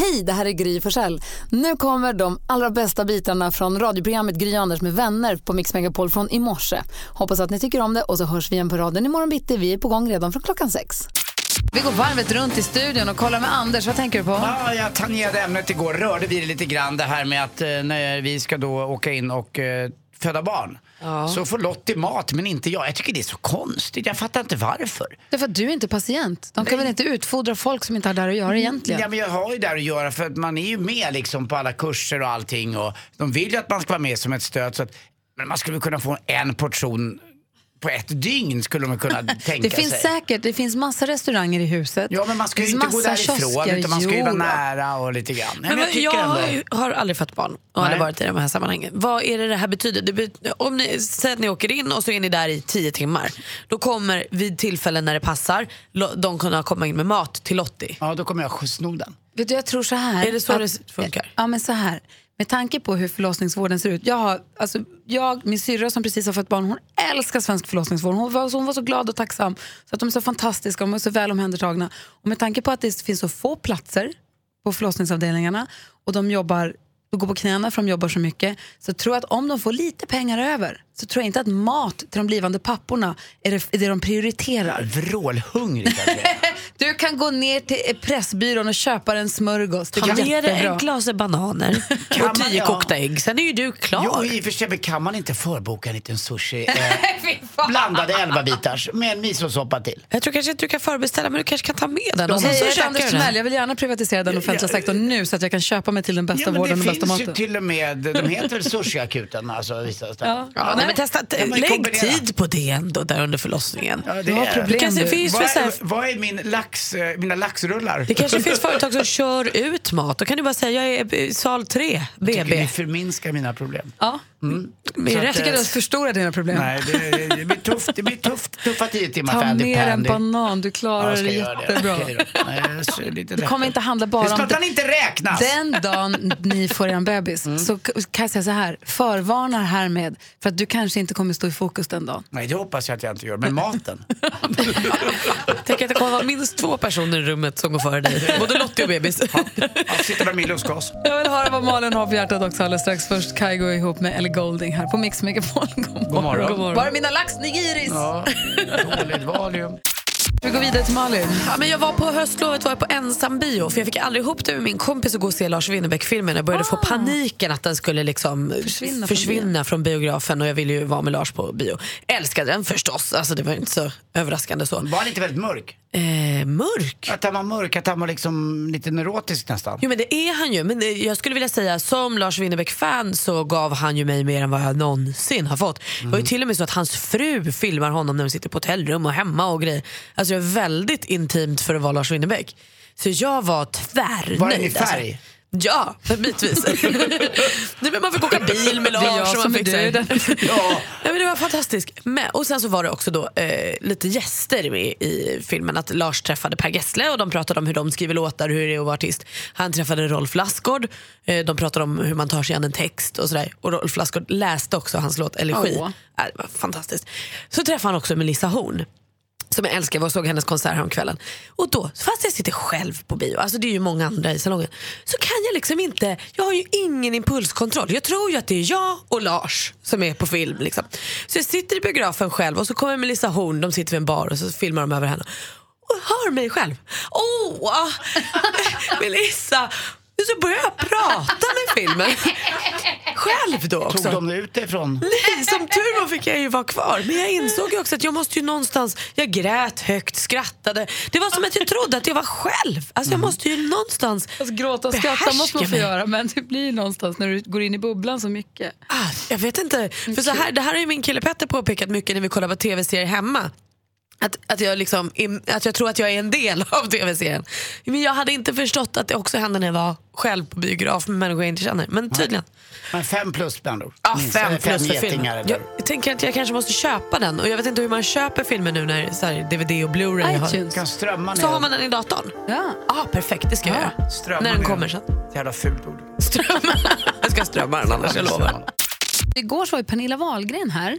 Hej, det här är Gry Forssell. Nu kommer de allra bästa bitarna från radioprogrammet Gry Anders med vänner på Mix Megapol från i morse. Hoppas att ni tycker om det och så hörs vi igen på raden imorgon bitti. Vi är på gång redan från klockan sex. Vi går varvet runt i studion och kollar med Anders. Vad tänker du på? Ja, jag tangerade ämnet igår, rörde vi det lite grann det här med att eh, när vi ska då åka in och eh, föda barn. Så får Lottie mat men inte jag. Jag tycker det är så konstigt. Jag fattar inte varför. Därför att du är inte patient. De kan väl inte utfodra folk som inte har där att göra egentligen? Ja, men jag har ju där att göra för att man är ju med liksom på alla kurser och allting och de vill ju att man ska vara med som ett stöd. Så att, men man skulle kunna få en portion på ett dygn skulle man kunna tänka Det finns sig. säkert, det finns massa restauranger i huset. Ja men man ska ju inte gå därifrån kiosker. utan man ska ju vara nära och lite grann. Men, jag tycker jag har, ändå... har aldrig fött barn och Nej. aldrig varit i de här sammanhangen. Vad är det det här betyder? Det bet om ni säger att ni åker in och så är ni där i tio timmar. Då kommer vid tillfällen när det passar de kunna komma in med mat till Lottie. Ja då kommer jag sno den. Vet du, jag tror så här. Är det så det funkar? Ja, men så här. Med tanke på hur förlossningsvården ser ut. Jag, har, alltså, jag min syrra som precis har fått barn, hon älskar svensk förlossningsvård. Hon var, så hon var så glad och tacksam. Så att de är så fantastiska, de är så väl omhändertagna. Och med tanke på att det finns så få platser på förlossningsavdelningarna och de jobbar de går på knäna för de jobbar så mycket. Så tror jag att om de får lite pengar över så tror jag inte att mat till de blivande papporna är det, är det de prioriterar. Vrålhungrig kanske. Du kan gå ner till Pressbyrån och köpa en smörgås. Det Ta med dig ett glas bananer Kan och man- tio ja. kokta ägg. Sen är ju du klar. Jo, i och för sig, men kan man inte förboka en liten sushi? Eh, blandade elva bitars med en misosoppa till. Jag tror kanske inte du kan förbeställa men du kanske kan ta med den. Och sen så jag Anders. Timell. Jag vill gärna privatisera den offentliga sektorn nu så att jag kan köpa mig till den bästa Ja, vården och det bästa finns ju maten. till och med, de heter sushiakuten alltså vissa ställen. Ja, nej, men testa, Ja, men lägg kombinera. tid på det ändå där under förlossningen. Ja, det Du har är- problem. Det kanske du. finns Vad är, vad är min lax, eh, mina laxrullar? Det kanske finns företag som kör ut mat. Då kan du bara säga jag är i sal 3, Jag tycker BB. ni förminskar mina problem. Ja. Med Så att, rätt. Jag tycker du förstorar dina problem. Nej, det, det blir tufft. Det blir tufft, tuffa tio timmar Ta för Andy mer en banan, du Ja, klarar ska det det. jättebra. Då. Nej, lite Det kommer inte handla bara Det om han inte räknas! Den dagen ni får er bebis Mm. så kan jag säga så här, förvarnar härmed för att du kanske inte kommer stå i fokus den dagen. Nej, det hoppas jag att jag inte gör. Men maten? Tänk att det kommer vara minst två personer i rummet som går före dig. Både Lottie och bebis. Jag sitter med min lustgas. Jag vill höra vad Malin har på hjärtat också alldeles strax. Först Kygo ihop med Ellie Golding här på Mix Megapol. God morgon. morgon. God morgon. Var är mina lax-nigiris? Ja, dåligt valium. Vi går vidare till Malin. Ja, men jag var på höstlovet var jag på ensam bio för jag fick aldrig ihop det med min kompis att gå och se Lars Winnerbäck-filmen. Jag började få paniken att den skulle liksom Försvinna försvinna, från från, biografen och jag ville ju vara med Lars på bio. Älskade den förstås, alltså, det var inte så överraskande så. Var han inte väldigt mörk? Eh, mörk? Att han var mörk, att han var liksom lite neurotisk nästan. Jo men det är han ju. Men eh, jag skulle vilja säga som Lars Winnerbäck-fan så gav han ju mig mer än vad jag någonsin har fått. Det var ju till och med så att hans fru filmar honom när de sitter på hotellrum och hemma och grejer. Alltså jag är väldigt intimt för att vara Lars Winnerbäck. Så jag var tvärnöjd. Var den i alltså. färg? Ja, bitvis. Nej, men man fick åka bil med Lars. Det är jag man som är fick här- döden. Ja. Nej, men det var fantastiskt. Men, och sen så var det också då, eh, lite gäster med i filmen. Att Lars träffade Per Gessle och de pratade om hur de skriver låtar hur det är att vara artist. Han träffade Rolf Lassgård. Eh, de pratade om hur man tar sig an en text och sådär. Och Rolf Lassgård läste också hans låt Elegi. Åh. Äh, det var fantastiskt. Så träffade han också Melissa Horn som jag älskar, jag såg hennes konsert häromkvällen. Och då, fast jag sitter själv på bio, alltså det är ju många andra i salongen, så kan jag liksom inte, jag har ju ingen impulskontroll. Jag tror ju att det är jag och Lars som är på film. Liksom. Så jag sitter i biografen själv och så kommer Melissa Horn, de sitter vid en bar och så filmar de över henne. Och hör mig själv. Åh, ah, Melissa! Så börjar jag prata med filmen. Själv då också. Tog de ut det ifrån? Nej, som tur var fick jag ju vara kvar. Men jag insåg ju också att jag måste ju någonstans, jag grät högt, skrattade. Det var som att jag trodde att jag var själv. Alltså jag måste ju någonstans Alltså, gråta och skratta måste man få mig. göra men det blir ju någonstans när du går in i bubblan så mycket. Ah, jag vet inte. För så här, det här har ju min kille Petter påpekat mycket när vi kollar på tv-serier hemma. Att, att, jag liksom, att jag tror att jag är en del av tv-serien. Men jag hade inte förstått att det också hände när jag var själv på biograf med människor jag inte känner. Men tydligen. Men fem plus med andra ord. Ja, Minst. fem Eller plus för film. getingar eller- Jag tänker att jag kanske måste köpa den. Och jag vet inte hur man köper filmer nu när så här, DVD och Blu-ray har. kan strömma ner. Så har man den i datorn? Ja. Ja, perfekt. Det ska jag göra. Strömma När den ner. kommer sen. Jävla fult ord. Strömma. jag ska strömma den annars, jag lovar. Igår så var ju Pernilla Wahlgren här.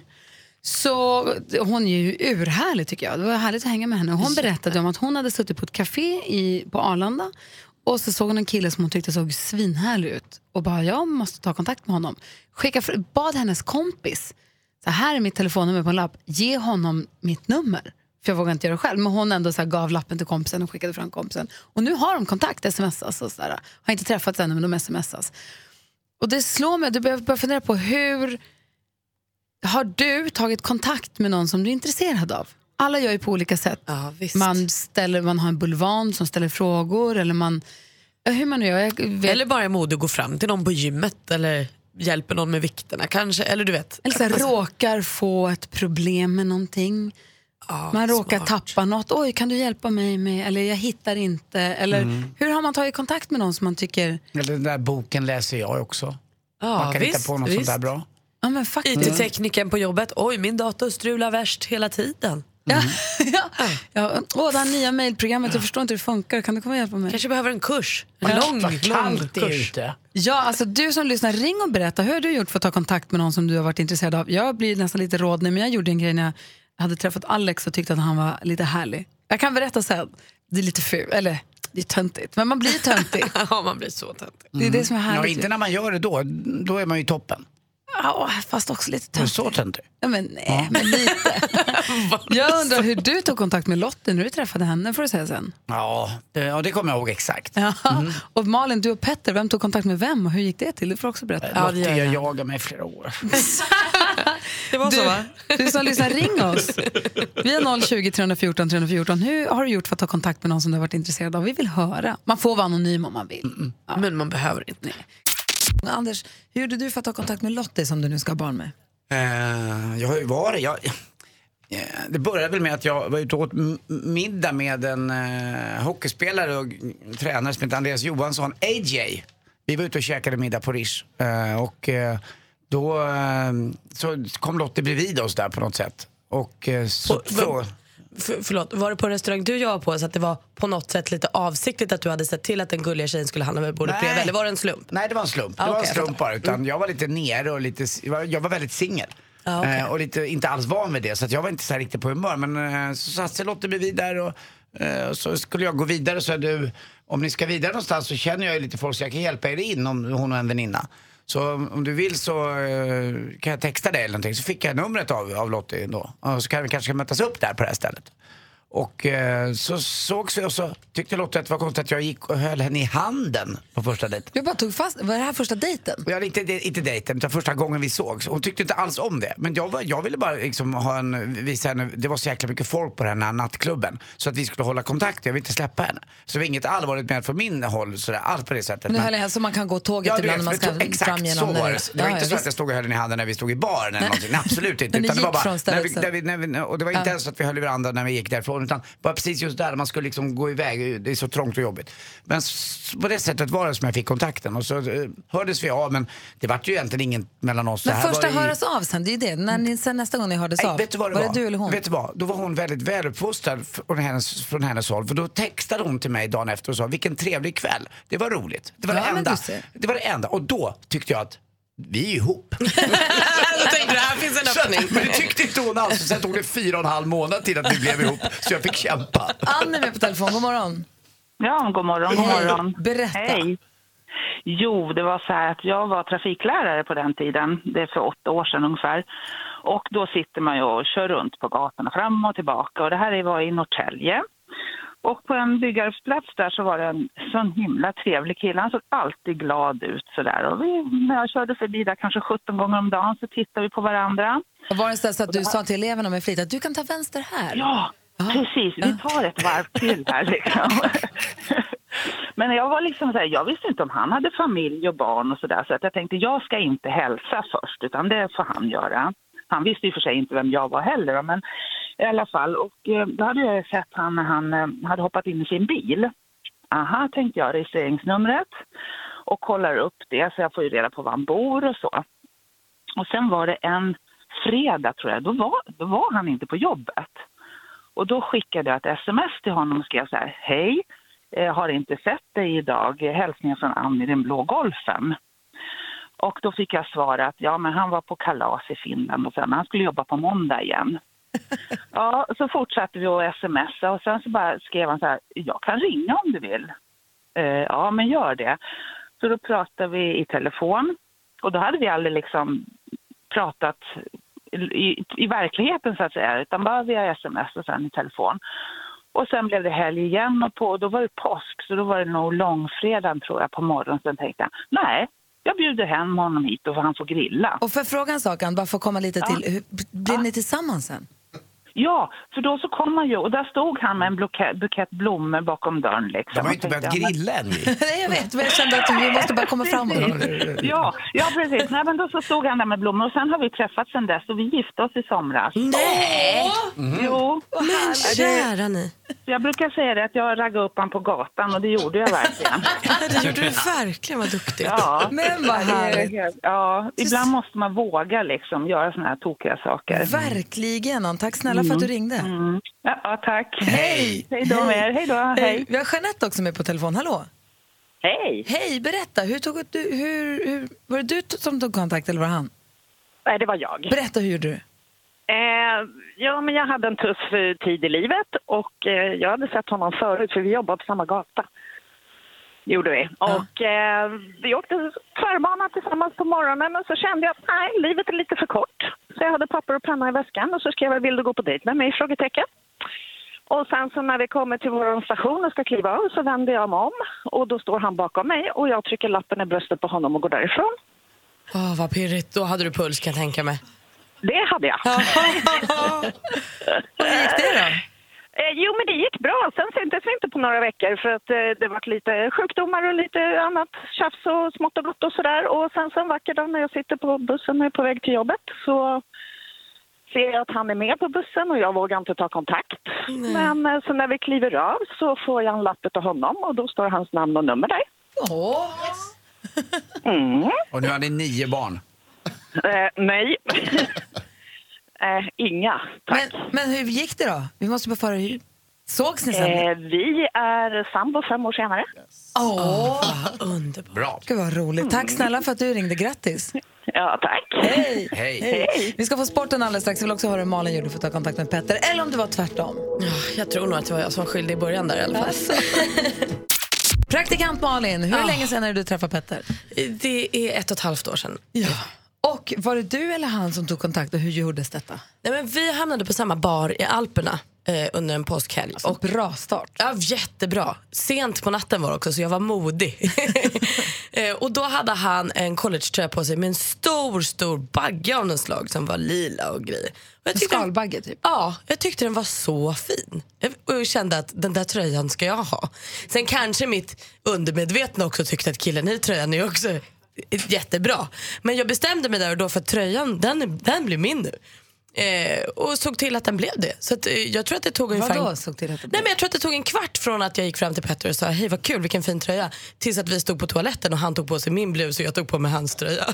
Så hon är ju urhärlig tycker jag. Det var härligt att hänga med henne. Hon berättade om att hon hade suttit på ett café i, på Arlanda Och så såg hon en kille som hon tyckte såg svinhärlig ut och bara, jag måste ta kontakt med honom. Skicka, för- bad hennes kompis, så här är mitt telefonnummer på en lapp, ge honom mitt nummer. För jag vågar inte göra det själv. Men hon ändå så gav lappen till kompisen och skickade fram kompisen. Och nu har de kontakt, smsas och sådär. Har inte träffats ännu men de smsas. Och det slår mig, du behöver börja fundera på hur har du tagit kontakt med någon som du är intresserad av? Alla gör ju på olika sätt. Ja, visst. Man, ställer, man har en bulvan som ställer frågor eller man... Hur man nu gör. Jag vet, Eller bara modig och går fram till någon på gymmet eller hjälper någon med vikterna kanske. Eller du vet. eller så här, råkar få ett problem med någonting. Ja, Man råkar smart. tappa något. Oj, kan du hjälpa mig med? Eller jag hittar inte. Eller Mm. hur har man tagit kontakt med någon som man tycker... Eller den där boken läser jag också. Ja, Man kan visst, hitta på något visst. sånt där bra. Ja, men faktiskt. IT-tekniken på jobbet. Oj, min dator strular värst hela tiden. Ja, ja. Ja. Åh, det här nya mejlprogrammet, jag förstår inte hur det funkar. Kan du komma och hjälpa mig? Kanske behöver en kurs. En lång, Vad lång är kurs. ute. Ja, alltså du som lyssnar, ring och berätta. Hur har du gjort för att ta kontakt med någon som du har varit intresserad av? Jag blir nästan lite rådnig, men jag gjorde en grej när jag hade träffat Alex och tyckte att han var lite härlig. Jag kan berätta sen. Det är lite ful, eller det är töntigt, men man blir töntig. Ja, man blir så töntig. Det är det som är Ja, härligt. inte när man gör det då. Då är man ju toppen. Ja, fast också lite är töntigt. så töntig. Ja, men nej, men lite. jag undrar hur du tog kontakt med Lottie när du träffade henne, får du säga sen. Ja, det, ja, det kommer jag ihåg exakt. Ja. Och Malin, du och Petter, vem tog kontakt med vem och hur gick det till? Du får också berätta. Ja, det Lottie, gör jag jag. jagar mig i flera år. Det var så va? Du, du som lyssnar, ring oss. Vi har 020 314 314. Hur har du gjort för att ta kontakt med någon som du har varit intresserad av? Vi vill höra. Man får vara anonym om man vill. Men man behöver inte. Anders, hur gjorde du för att ta kontakt med Lottie som du nu ska ha barn med? Eh, jag har ju varit... Jag, eh, det började väl med att jag var ute och åt middag med en eh, hockeyspelare och tränare som heter Andreas Johansson, AJ. Vi var ute och käkade middag på Rish. Eh, och eh, då eh, så kom Lottie bredvid oss där på något sätt. Och eh, så, Och- så, För, förlåt, var det på en restaurang du jobbade på så att det var på något sätt lite avsiktligt att du hade sett till att den gulliga tjejen skulle hamna vid bordet Nej. bredvid? Eller var det en slump? Nej, det var en slump. Ah, det var en slump bara. Utan jag var lite nere och lite, jag var, väldigt singel. Ah, okej. eh, och lite, inte alls van vid det. Så jag var inte så riktigt på humör. Men eh, så satt sig Lotte bredvid där och eh, så skulle jag gå vidare. Så du, om ni ska vidare någonstans så känner jag lite folk så jag kan hjälpa er in om hon och en väninna. Så om du vill så eh, kan jag texta dig eller någonting. Så fick jag numret av, av Lottie då. Och så kan vi kanske mötas upp där på det här stället. Och eh, så sågs vi och så tyckte Lotte att det var konstigt att jag gick och höll henne i handen på första dejten. Du bara tog fast, var det här första dejten? Jag hade inte, inte dejten, utan första gången vi sågs. Hon tyckte inte alls om det. Men jag, var, jag ville bara liksom ha en, visa henne, det var så jäkla mycket folk på den här nattklubben. Så att vi skulle hålla kontakt, jag ville inte släppa henne. Så det var inget allvarligt med från min håll, sådär, alls på det sättet. Men- höll jag så man kan gå tåget Ja, du ibland när man ska to- fram exakt så genom... var det. Det var Ja, inte ja, så att jag stod och höll den i handen när vi stod i baren eller någonting. Nej, Absolut inte. Utan det var bara, när vi, när vi, när vi, och det var inte ens så att vi höll i varandra när vi gick därifrån. Utan bara precis just där, man skulle liksom gå iväg. Det är så trångt och jobbigt. Men på det sättet var det som jag fick kontakten. Och så eh, hördes vi av, men det var ju egentligen inget mellan oss. Men första i- höras av sen, det är ju det. När ni, sen nästa gång ni hördes Nej, av, vet du vad det var, var? det du eller hon? Vet du vad? Då var hon väldigt väluppfostrad från hennes, från hennes håll. För då textade hon till mig dagen efter och sa vilken trevlig kväll. Det var roligt. Det var, Ja, det, enda. det var det enda. Och då tyckte jag att vi är ihop. Då tänkte du, här finns en Så öppning. men det tyckte inte hon alls. Sen tog det fyra och en halv månad till att vi blev ihop. Så jag fick kämpa. Ann är med på telefon, god morgon. Ja, god morgon, god morgon. Berätta. Hej. Jo, det var så här att jag var trafiklärare på den tiden, det är för åtta år sedan ungefär. Och då sitter man ju och kör runt på gatorna fram och tillbaka och det här var i Norrtälje. Och på en byggarbetsplats där så var det en sån himla trevlig kille. Han såg alltid glad ut sådär. Och vi, när jag körde förbi där kanske 17 gånger om dagen så tittade vi på varandra. Och var det så så att du sa till eleverna med flit att du kan ta vänster här? Ja, precis. Vi tar ett varv till här liksom. Men jag var liksom så här, jag visste inte om han hade familj och barn och sådär. Så att jag tänkte, jag ska inte hälsa först, utan det får han göra. Han visste och för sig inte vem jag var heller, men i alla fall. Och eh, då hade jag sett han när han eh, hade hoppat in i sin bil. Aha, tänkte jag, registreringsnumret. Och kollar upp det, så jag får ju reda på var han bor och så. Och sen var det en fredag, tror jag, då var, då var han inte på jobbet. Och då skickade jag ett sms till honom och skrev så här, hej, eh, har inte sett dig idag, hälsningar från Ann i den blå golfen. Och då fick jag svar att ja, men han var på kalas i Finland och sen, han skulle jobba på måndag igen. ja, så fortsatte vi att smsa och sen så bara skrev han så här, jag kan ringa om du vill. Eh, ja, men gör det. Så då pratade vi i telefon och då hade vi aldrig liksom pratat i, i verkligheten så att säga, utan bara via sms och sen i telefon. Och sen blev det helg igen och på, då var det påsk, så då var det nog långfredagen tror jag på morgonen. Sen tänkte jag, nej, jag bjuder hem honom hit och han får grilla. Och för fråga en sak, Ann, bara för att komma lite till. Hur, blev ni tillsammans sen? Ja, för då så kom han ju och där stod han med en bukett, bukett blommor bakom dörren. Liksom. De har ju inte börjat grilla än. Nej, jag vet, men jag kände att vi måste bara komma framåt. Ja, ja precis. Nej, men då så stod han där med blommor och sen har vi träffats sen dess och vi gifte oss i somras. Nej! Jo, Men kära ni. jag brukar säga det att jag raggade upp han på gatan och det gjorde jag verkligen. Det gjorde du verkligen, vad duktigt. Ja, Men vad härligt. Ja, ibland måste man våga liksom göra såna här tokiga saker. Verkligen. Tack snälla för att du ringde. Mm. Ja, ja, tack. Hej! Hej då med er. Hej då. Hej. Vi har Jeanette också med på telefon. Hallå! Hej! Hej, berätta. Hur tog du, hur, hur, var det du som tog kontakt eller var det han? Nej, det var jag. Berätta, hur gjorde du? Eh, ja, men jag hade en tuff eh, tid i livet och eh, jag hade sett honom förut för vi jobbade på samma gata. Gjorde vi. Och eh, vi åkte tvärbana tillsammans på morgonen och så kände jag att nej, livet är lite för kort. Så jag hade papper och penna i väskan och så skrev jag vill du gå på dejt med mig? Frågetecken. Och sen så när vi kommer till vår station och ska kliva av så vänder jag mig om och då står han bakom mig och jag trycker lappen i bröstet på honom och går därifrån. Åh, vad pirrigt. Då hade du puls kan jag tänka mig. Det hade jag. Hur gick det då? Eh, jo, men det gick bra. Sen syntes vi inte på några veckor för att eh, det var lite sjukdomar och lite annat tjafs och smått och gott och sådär. Och sen så en vacker dag när jag sitter på bussen och är på väg till jobbet så ser jag att han är med på bussen och jag vågar inte ta kontakt. Men eh, så när vi kliver av så får jag en lapp av honom och då står hans namn och nummer där. Åh, Mm. Och nu har ni nio barn. Eh, nej. eh, inga, tack. men, men hur gick det då? Vi måste bara föra hur... Sågs ni sen? Eh, vi är sambo fem år senare. Åh, Underbart. Bra. gud vad roligt. Tack snälla för att du ringde. Grattis. Ja, tack. Hej! Hej. Vi ska få sporten alldeles strax. Jag vill också höra hur Malin gjorde för att ta kontakt med Petter. Eller om det var tvärtom. Ja, Jag tror nog att det var jag som var skyldig i början där i alla fall. Praktikant Malin, hur Ja. länge sedan är det du träffade Petter? Det är ett och ett halvt år sedan. Ja. Och var det du eller han som tog kontakt och hur gjordes detta? Nej, men vi hamnade på samma bar i Alperna eh, under en påskhelg. Och bra start. Ja, jättebra. Sent på natten var det också så jag var modig. eh, och då hade han en collegetröja på sig med en stor, stor bagge av något slag som var lila och grejer. Och jag En tyckte- skalbagge typ. Ja, jag tyckte den var så fin. Och jag kände att den där tröjan ska jag ha. Sen kanske mitt undermedvetna också tyckte att killen i tröjan är också jättebra. Men jag bestämde mig där och då för att tröjan, den, den blir min nu. Eh, och såg till att den blev det. Så att, eh, jag tror att det tog ungefär... Vadå såg till att det Nej, blev? men jag tror att det tog en kvart från att jag gick fram till Petter och sa hej vad kul, vilken fin tröja. Tills att vi stod på toaletten och han tog på sig min blus och jag tog på mig hans tröja.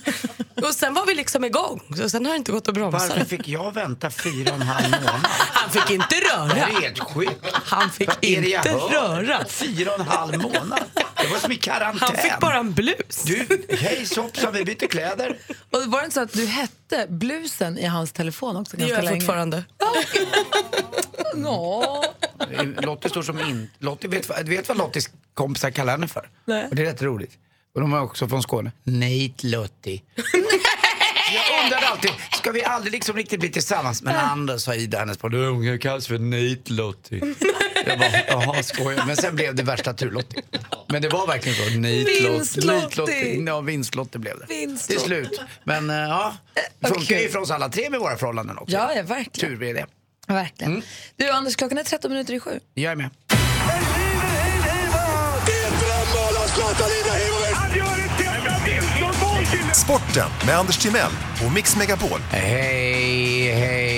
och sen var vi liksom igång. Så sen har det inte gått att bromsa. Varför fick jag vänta fyra och en halv månad? Han fick inte röra. här är helt sjukt. Han fick Vad är det jag inte hör? röra. Fyra och en halv månad. Det var som i karantän. Han fick bara en blus. Du, hej hoppsan, vi byter kläder. Och var det inte så att du hette blusen i hans telefon också Det ganska gör jag länge? fortfarande. Nå. Lottie står som in... Lottie vet, vet vad Lotties kompisar kallar henne för? Nej. Och det är rätt roligt. Och de är också från Skåne. Nate Lottie. Jag undrade alltid, ska vi aldrig liksom riktigt bli tillsammans? Men Anders sa Ida, hennes på hon kallas för Nate Lottie. Jag bara, jaha skojar. Men sen blev det värsta tur-Lottie. Men det var verkligen så, Lottie. Ja, vinst-Lottie blev det. Vinst-Lottie. Till slut. Men eh, ja, det funkar ju för oss alla tre med våra förhållanden också. Ja, ja, verkligen. Tur är det. verkligen. Du Anders, klockan är 13 minuter i sju. Jag är med. Sporten med Anders Timell och Mix Megapol. Hej, hej.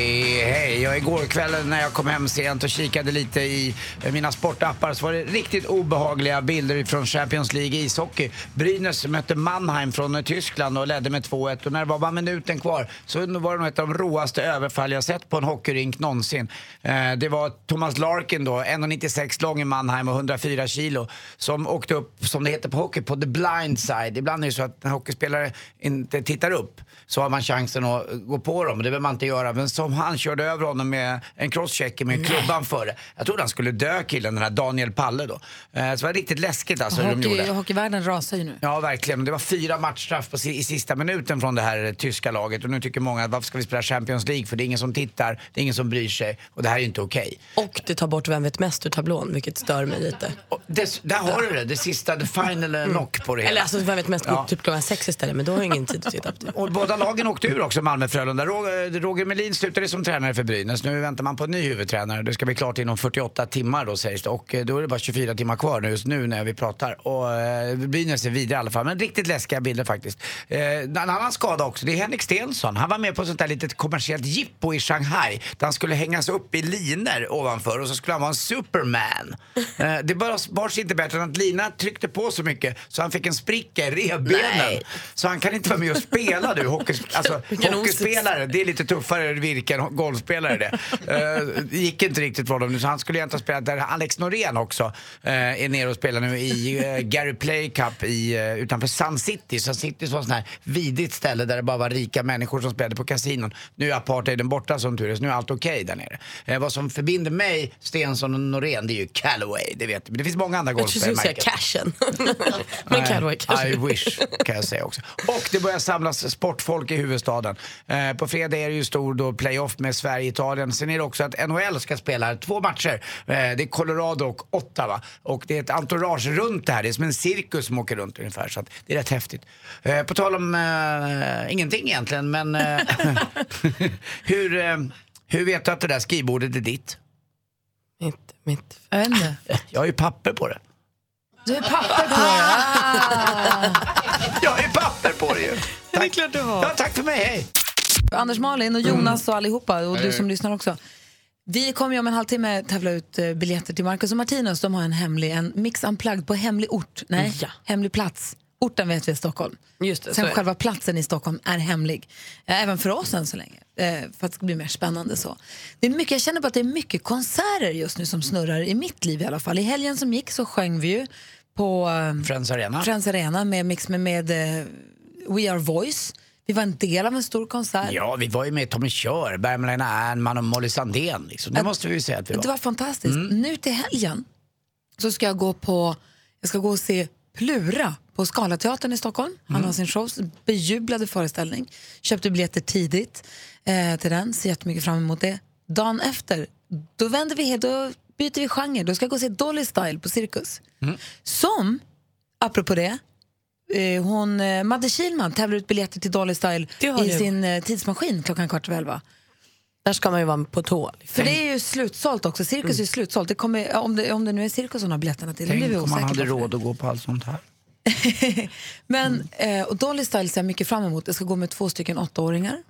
Jag igår kväll när jag kom hem sent och kikade lite i eh, mina sportappar så var det riktigt obehagliga bilder från Champions League ishockey. Brynäs mötte Mannheim från eh, Tyskland och ledde med 2-1 och när det var bara minuten kvar så var det nog ett av de råaste överfall jag sett på en hockeyrink någonsin. Eh, det var Thomas Larkin då, 1,96 lång i Mannheim och 104 kilo som åkte upp, som det heter på hockey, på the blind side. Ibland är det så att när hockeyspelare inte tittar upp så har man chansen att gå på dem. Det behöver man inte göra. Men som han körde över honom honom med en crosschecker med klubban före. Jag trodde han skulle dö killen, den här Daniel Palle då. Eh, så det var riktigt läskigt alltså hur de Hockey, gjorde. hockeyvärlden rasar ju nu. Ja, verkligen. Det var fyra matchstraff på, i sista minuten från det här eh, tyska laget. Och nu tycker många, varför ska vi spela Champions League? För det är ingen som tittar, det är ingen som bryr sig. Och det här är ju inte okej. Och det tar bort Vem vet mest ur tablån, vilket stör mig lite. Och det, där har du det, det sista, the final eh, knock på det hela. Eller alltså Vem vet mest går Ja. typ klockan sex istället, men då har jag ingen tid att titta på det. Och båda lagen åkte ur också, Malmö-Frölunda. Roger, Roger Melin slutade som tränare för Brynäs. Nu väntar man på en ny huvudtränare. Det ska bli klart inom 48 timmar då sägs det. Och eh, då är det bara 24 timmar kvar nu, just nu när vi pratar. Och eh, Brynäs är vidare i alla fall. Men riktigt läskiga bilder faktiskt. Eh, en annan skada också, det är Henrik Stensson. Han var med på ett sånt där litet kommersiellt jippo i Shanghai. Där han skulle hängas upp i liner ovanför och så skulle han vara en superman. Eh, det bars, inte bättre än att lina tryckte på så mycket så han fick en spricka i revbenen. Nej. Så han kan inte vara med och spela nu. Hockey, alltså, hockeyspelare, det är lite tuffare virke än golfspelare det. Eh, det gick inte riktigt för honom nu så han skulle egentligen ha spelat där Alex Norén också eh, är nere och spelar nu i eh, Gary Play Cup i, utanför Sun City. Sun City var ett sånt här vidigt ställe där det bara var rika människor som spelade på kasinon. Nu är apartheiden borta som tur är så nu är allt okej där nere. Vad som förbinder mig, Stensson och Norén det är ju Callaway, det vet du. Men det finns många andra Jag trodde du golfspelare. skulle säga cashen. men Callaway I kanske. wish, kan jag säga också. Och det börjar samlas sportfolk i huvudstaden. På fredag är det ju stor då playoff med Sverige-Italien. Sen är det också att NHL ska spela två matcher. Eh, det är Colorado och Ottawa. Och det är ett entourage runt det här. Det är som en cirkus som åker runt ungefär. Så det är rätt häftigt. Eh, på tal om eh, ingenting egentligen, men eh, hur, eh, hur vet du att det där skrivbordet är ditt? Mitt, mitt. Jag vet inte. Jag har ju papper på det. Du har papper på det. Jag har ju papper på det ju. Tack. Det är klart du har. Ja, tack för mig, hej! Anders Malin och Jonas och allihopa och du som lyssnar också. Vi kommer ju om en halvtimme tävla ut eh, biljetter till Marcus och Martinus. De har en hemlig, en mix unplugged på hemlig ort. Nej, Ja. hemlig plats. Orten vet vi är Stockholm. Just det, Sen själva platsen i Stockholm är hemlig. Eh, Även för oss än så länge. Eh, För att det ska bli mer spännande så. Det är mycket, jag känner bara att det är mycket konserter just nu som snurrar i mitt liv i alla fall. I helgen som gick så sjöng vi ju på Friends Arena. Friends Arena med mix med, med We Are Voice. Vi var en del av en stor konsert. Ja, vi var ju med Tommy Körberg, Malena Ernman och Molly Sandén. Liksom. Det måste vi säga att vi var. Det var fantastiskt. Nu till helgen så ska jag gå på jag ska gå och se Plura på Scalateatern i Stockholm. Han har sin show, bejublade föreställning. Köpte biljetter tidigt eh, till den, ser jättemycket fram emot det. Dagen efter, då vänder vi helt, då byter vi genre. Då ska jag gå och se Dolly Style på Cirkus. Som, apropå det, hon, eh, Madde Kihlman tävlar ut biljetter till Dolly Style Det i du. sin eh, tidsmaskin klockan kvart över elva. Där ska man ju vara på tå. liksom. För det är ju slutsålt också. Cirkus är ju slutsålt. Det kommer, om, det, om det nu är cirkus hon har biljetterna till, det Tänk om man hade råd att gå på allt sånt här. Men, eh, och Dolly Style ser jag mycket fram emot. Jag ska gå med två stycken åttaåringar.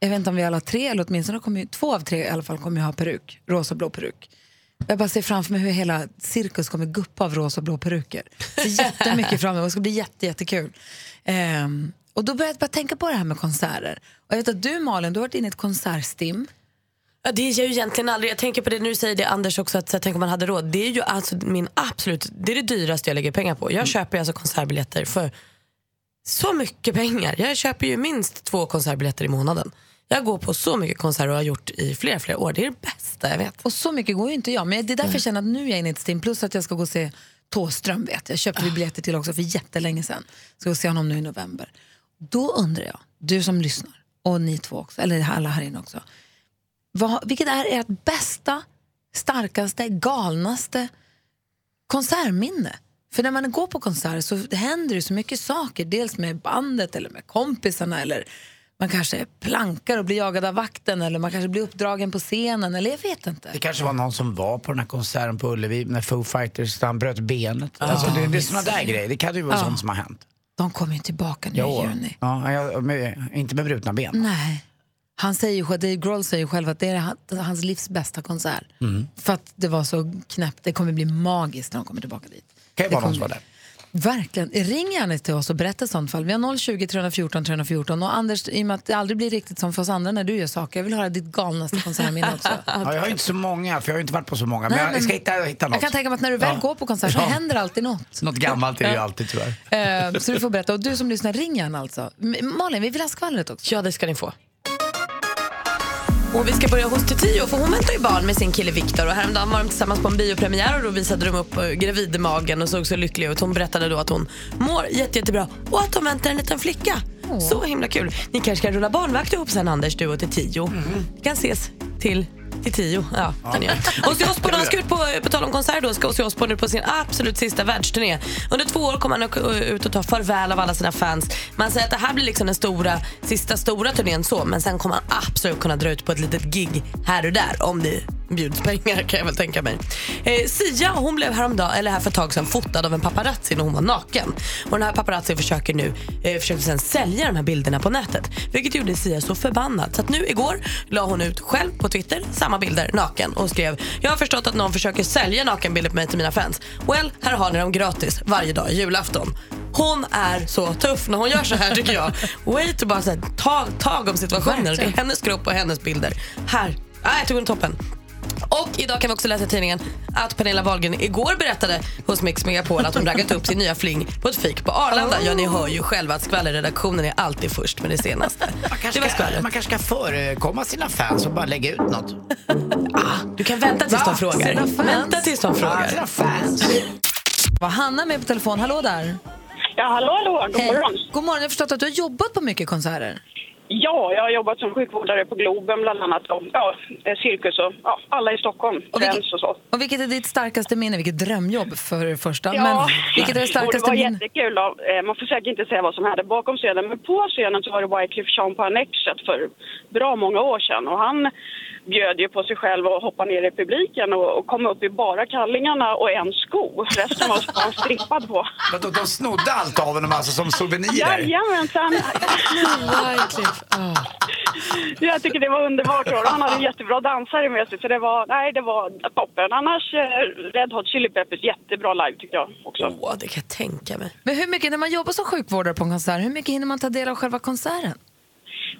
Jag vet inte om vi alla tre, eller åtminstone kommer ju, två av tre i alla fall kommer ju ha peruk. Rosa och blå peruk. Jag bara ser framför mig hur hela cirkus kommer guppa av rosa och blå peruker. Ser jättemycket fram emot. Det ska bli jätte, jättekul. Ehm, och då började jag bara tänka på det här med konserter. Och jag vet att du Malin, du har varit inne i ett konsertstim. Ja, det är jag ju egentligen aldrig. Jag tänker på det nu säger det Anders också att så, här, tänk om man hade råd. Det är ju alltså min absolut, det är det dyraste jag lägger pengar på. Jag köper alltså konsertbiljetter för så mycket pengar. Jag köper ju minst två konsertbiljetter i månaden. Jag går på så mycket konserter och har gjort i flera, flera år. Det är det bästa jag vet. Och så mycket går ju inte jag. Men det är därför jag känner att nu är jag inne i ett stim. Plus att jag ska gå och se Thåström vet jag. Köpte vi biljetter till också för jättelänge sedan. Ska gå se honom nu i november. Då undrar jag, du som lyssnar och ni två också, eller alla här inne också. Vad, vilket är ert bästa, starkaste, galnaste konsertminne? För när man går på konsert så händer det så mycket saker. Dels med bandet eller med kompisarna eller man kanske plankar och blir jagad av vakten eller man kanske blir uppdragen på scenen eller jag vet inte. Det kanske var någon som var på den här konserten på Ullevi när Foo Fighters, han bröt benet. alltså, det, det är såna där grejer. Det kan ju vara Ja. sånt som har hänt. De kommer ju tillbaka nu i Jo. juni. Ja, jag, med, inte med brutna ben. Nej. Han säger ju, Dave Grohl säger ju själv att det är han- hans livs bästa konsert. Mm. För att det var så knäppt. Det kommer bli magiskt när de kommer tillbaka dit. kan ju vara någon som var där. Verkligen. Ring gärna till oss och berätta i sånt fall. Vi har 020 314 314. Och Anders, i och med att det aldrig blir riktigt som för oss andra när du gör saker, jag vill höra ditt galnaste konsertminne också. Ja, jag har inte så många, för jag har inte varit på så många. Men Nej, jag, jag ska hitta, hitta något. Jag kan tänka mig att när du väl Ja. går på konsert så Ja. händer alltid något. Något gammalt är det ju alltid tyvärr. Eh, så du får berätta. Och du som lyssnar, ring gärna alltså. Malin, vi vill ha skvallret också. Ja, det ska ni få. Och vi ska börja hos Tio för hon väntar ju barn med sin kille Viktor och häromdagen var de tillsammans på en biopremiär och då visade de upp eh, gravidmagen och såg så lyckliga ut. Hon berättade då att hon mår jätte, jättebra och att de väntar en liten flicka. Så himla kul. Ni kanske kan rulla barnvakt ihop sen Anders, du och till tio. Vi kan ses till till tio. Ja, den gör. Ozzy Osbourne han ska ut på, på tal om konsert då, ska Ozzy Osbourne ut på sin absolut sista världsturné. Under två år kommer han ut och ta farväl av alla sina fans. Man säger att det här blir liksom den stora, sista stora turnén så, men sen kommer han absolut kunna dra ut på ett litet gig här och där om det bjuds pengar kan jag väl tänka mig. Eh, Sia hon blev häromdagen, eller här för ett tag sedan fotad av en paparazzi när hon var naken. Och den här paparazzi försöker nu eh, försöker sen sälja de här bilderna på nätet. Vilket gjorde Sia så förbannad. Så att nu igår la hon ut själv på Twitter samma bilder naken och skrev Jag har förstått att någon försöker sälja nakenbilder på mig till mina fans. Well, här har ni dem gratis varje dag julafton. Hon är så tuff när hon gör så här tycker jag. Wait bara så här, ta tag om situationen. Det är hennes kropp och hennes bilder. Här, ah, jag tog den toppen. Och idag kan vi också läsa i tidningen att Pernilla Wahlgren igår berättade hos Mix Megapol att hon raggat upp sin nya fling på ett fik på Arlanda. Ja, ni hör ju själva att skvallerredaktionen är alltid först med det senaste. Man Det kanske, var ska, man kanske ska förekomma sina fans och bara lägga ut något. Du kan vänta tills de frågar. Vänta tills de frågar. sina fans. Var Hanna med på telefon? Hallå där. Ja, hallå, hallå. God morgon. God morgon. Jag har förstått att du har jobbat på mycket konserter. Ja, jag har jobbat som sjukvårdare på Globen bland annat. Och, ja, eh, cirkus och ja, alla i Stockholm. Och vilket, och så. och vilket är ditt starkaste minne? Vilket drömjobb för det första. Ja, Men vilket är det och det starkaste var minne? jättekul. Då. Eh, Man får säkert inte säga vad som hände bakom scenen, men på scenen så var det Wyclef Jean på Annexet för bra många år sedan. Och han bjöd ju på sig själv och hoppade ner i publiken och, och kom upp i bara kallingarna och en sko. Resten var han strippad på. De, de snodde allt av honom alltså som souvenirer. Jajamensan! Ah. Jag tycker det var underbart. Och han hade jättebra dansare med sig, så det var, nej, det var toppen. Annars, eh, Red Hot Chili Peppers, jättebra live tycker jag också. Åh, det kan jag tänka mig. Men hur mycket, när man jobbar som sjukvårdare på en konsert, hur mycket hinner man ta del av själva konserten?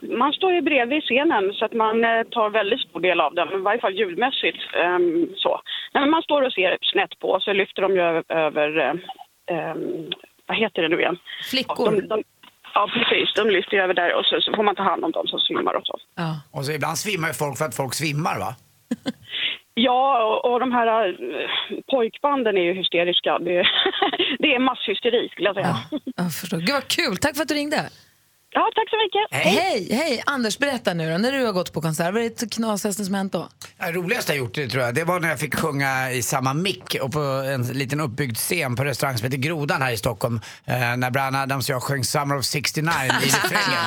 Man står ju bredvid scenen så att man eh, tar väldigt stor del av den, i varje fall ljudmässigt. ehm, så. Nej, men man står och ser snett på så lyfter de ju över, över eh, ehm, vad heter det nu igen? Flickor. De, de, ja, precis. De lyfter över där och så, så får man ta hand om dem som svimmar och så. Ja. Och så ibland svimmar ju folk för att folk svimmar va? Ja, och, och de här eh, pojkbanden är ju hysteriska. Det, det är masshysteri skulle jag säga. Ja. Jag förstår. Gud vad kul, tack för att du ringde. Tack så mycket. Hej, hej. Anders, berätta nu då, när du har gått på konsert, vad är det knasigaste som hänt då? Det roligaste jag gjort det tror jag, det var när jag fick sjunga i samma mick och på en liten uppbyggd scen på restaurang som heter Grodan här i Stockholm. Eh, när Brian Adams och jag sjöng Summer of 69 i refrängen.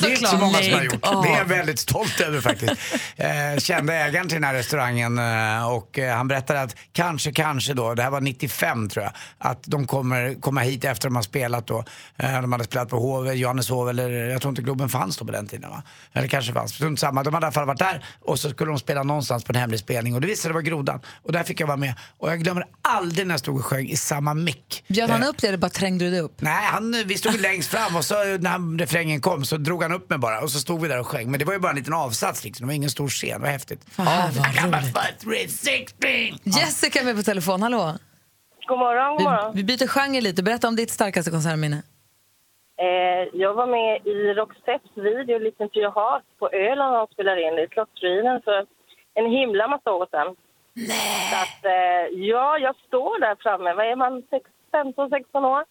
Det är inte så många som har gjort. Det är jag väldigt stolt över faktiskt. Eh, kände ägaren till den här restaurangen eh, och eh, han berättade att kanske, kanske då, det här var 95 tror jag, att de kommer komma hit efter de har spelat då. Eh, de hade spelat på Hov, Johanneshov eller jag tror inte Globen fanns då på den tiden va? Eller kanske fanns, strunt samma. De hade i alla fall varit där och så skulle de spela någonstans på en hemlig spelning och det visade sig det var Grodan. Och där fick jag vara med. Och jag glömmer aldrig när jag stod och sjöng i samma mick. Bjöd han Eh, upp det eller bara trängde du dig upp? Nej, han, vi stod längst fram och så när han- refrängen kom så drog han upp mig bara och så stod vi där och sjöng. Men det var ju bara en liten avsats liksom, det var ingen stor scen, det var häftigt. Fan, vad I got my roligt. foot through 16. Jessica är med på telefon, hallå. God morgon, god Vi, morgon. vi byter genre lite, berätta om ditt starkaste konsertminne. Eh, jag var med i Roxettes video Listen to your heart på Öland och spelade in det i Slottsruinen för en himla massa år sedan. Nej. Så att, eh, ja, jag står där framme. Vad är man? Sex- 15, 16 år?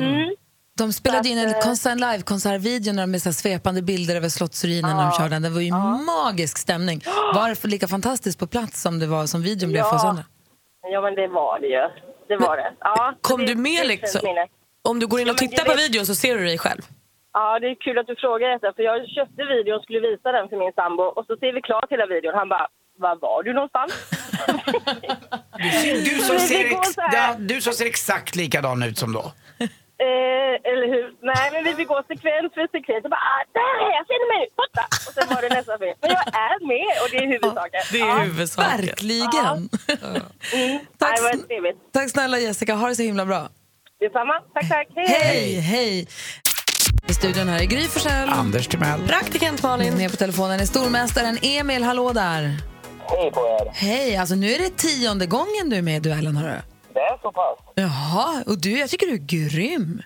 Mm. De spelade in en att, eh, konsert, en live-konsertvideo när de med så svepande bilder över Slottsruinen när de körde den. Det var ju magisk stämning. Var det lika fantastiskt på plats som det var som videon blev för oss Ja. andra? Ja, men det var det ju. Det var det. Ja, Kom det, du med liksom? minne. Om du går in Ja, och tittar du på videon så ser du dig själv. Ja, det är kul att du frågar detta. För jag köpte videon och skulle visa den för min sambo. Och så ser vi klart hela videon. Han bara, var var du någonstans? Du som, Men ser ex- ja, du som ser exakt likadan ut som då. Eh, eller hur? Nej, men vi fick gå sekvens för sekvens. Och bara, ah, där är jag, ser ni mig? Borta! Och sen var det nästa film. Men jag är med och det är huvudsaken. Det är ja. huvudsaken. Verkligen! Mm. Tack, Nej, tack snälla Jessica, ha det så himla bra. Detsamma. Tack, tack. Hej, Hej, hej! I studion här är Gry Forssell. Anders Timell. Praktikant Malin. Med på telefonen är stormästaren Emil, hallå där. Hej på er. Hej, alltså nu är det tionde gången du är med i duellen hörru. Det är så pass. Jaha, och du, jag tycker du är grym.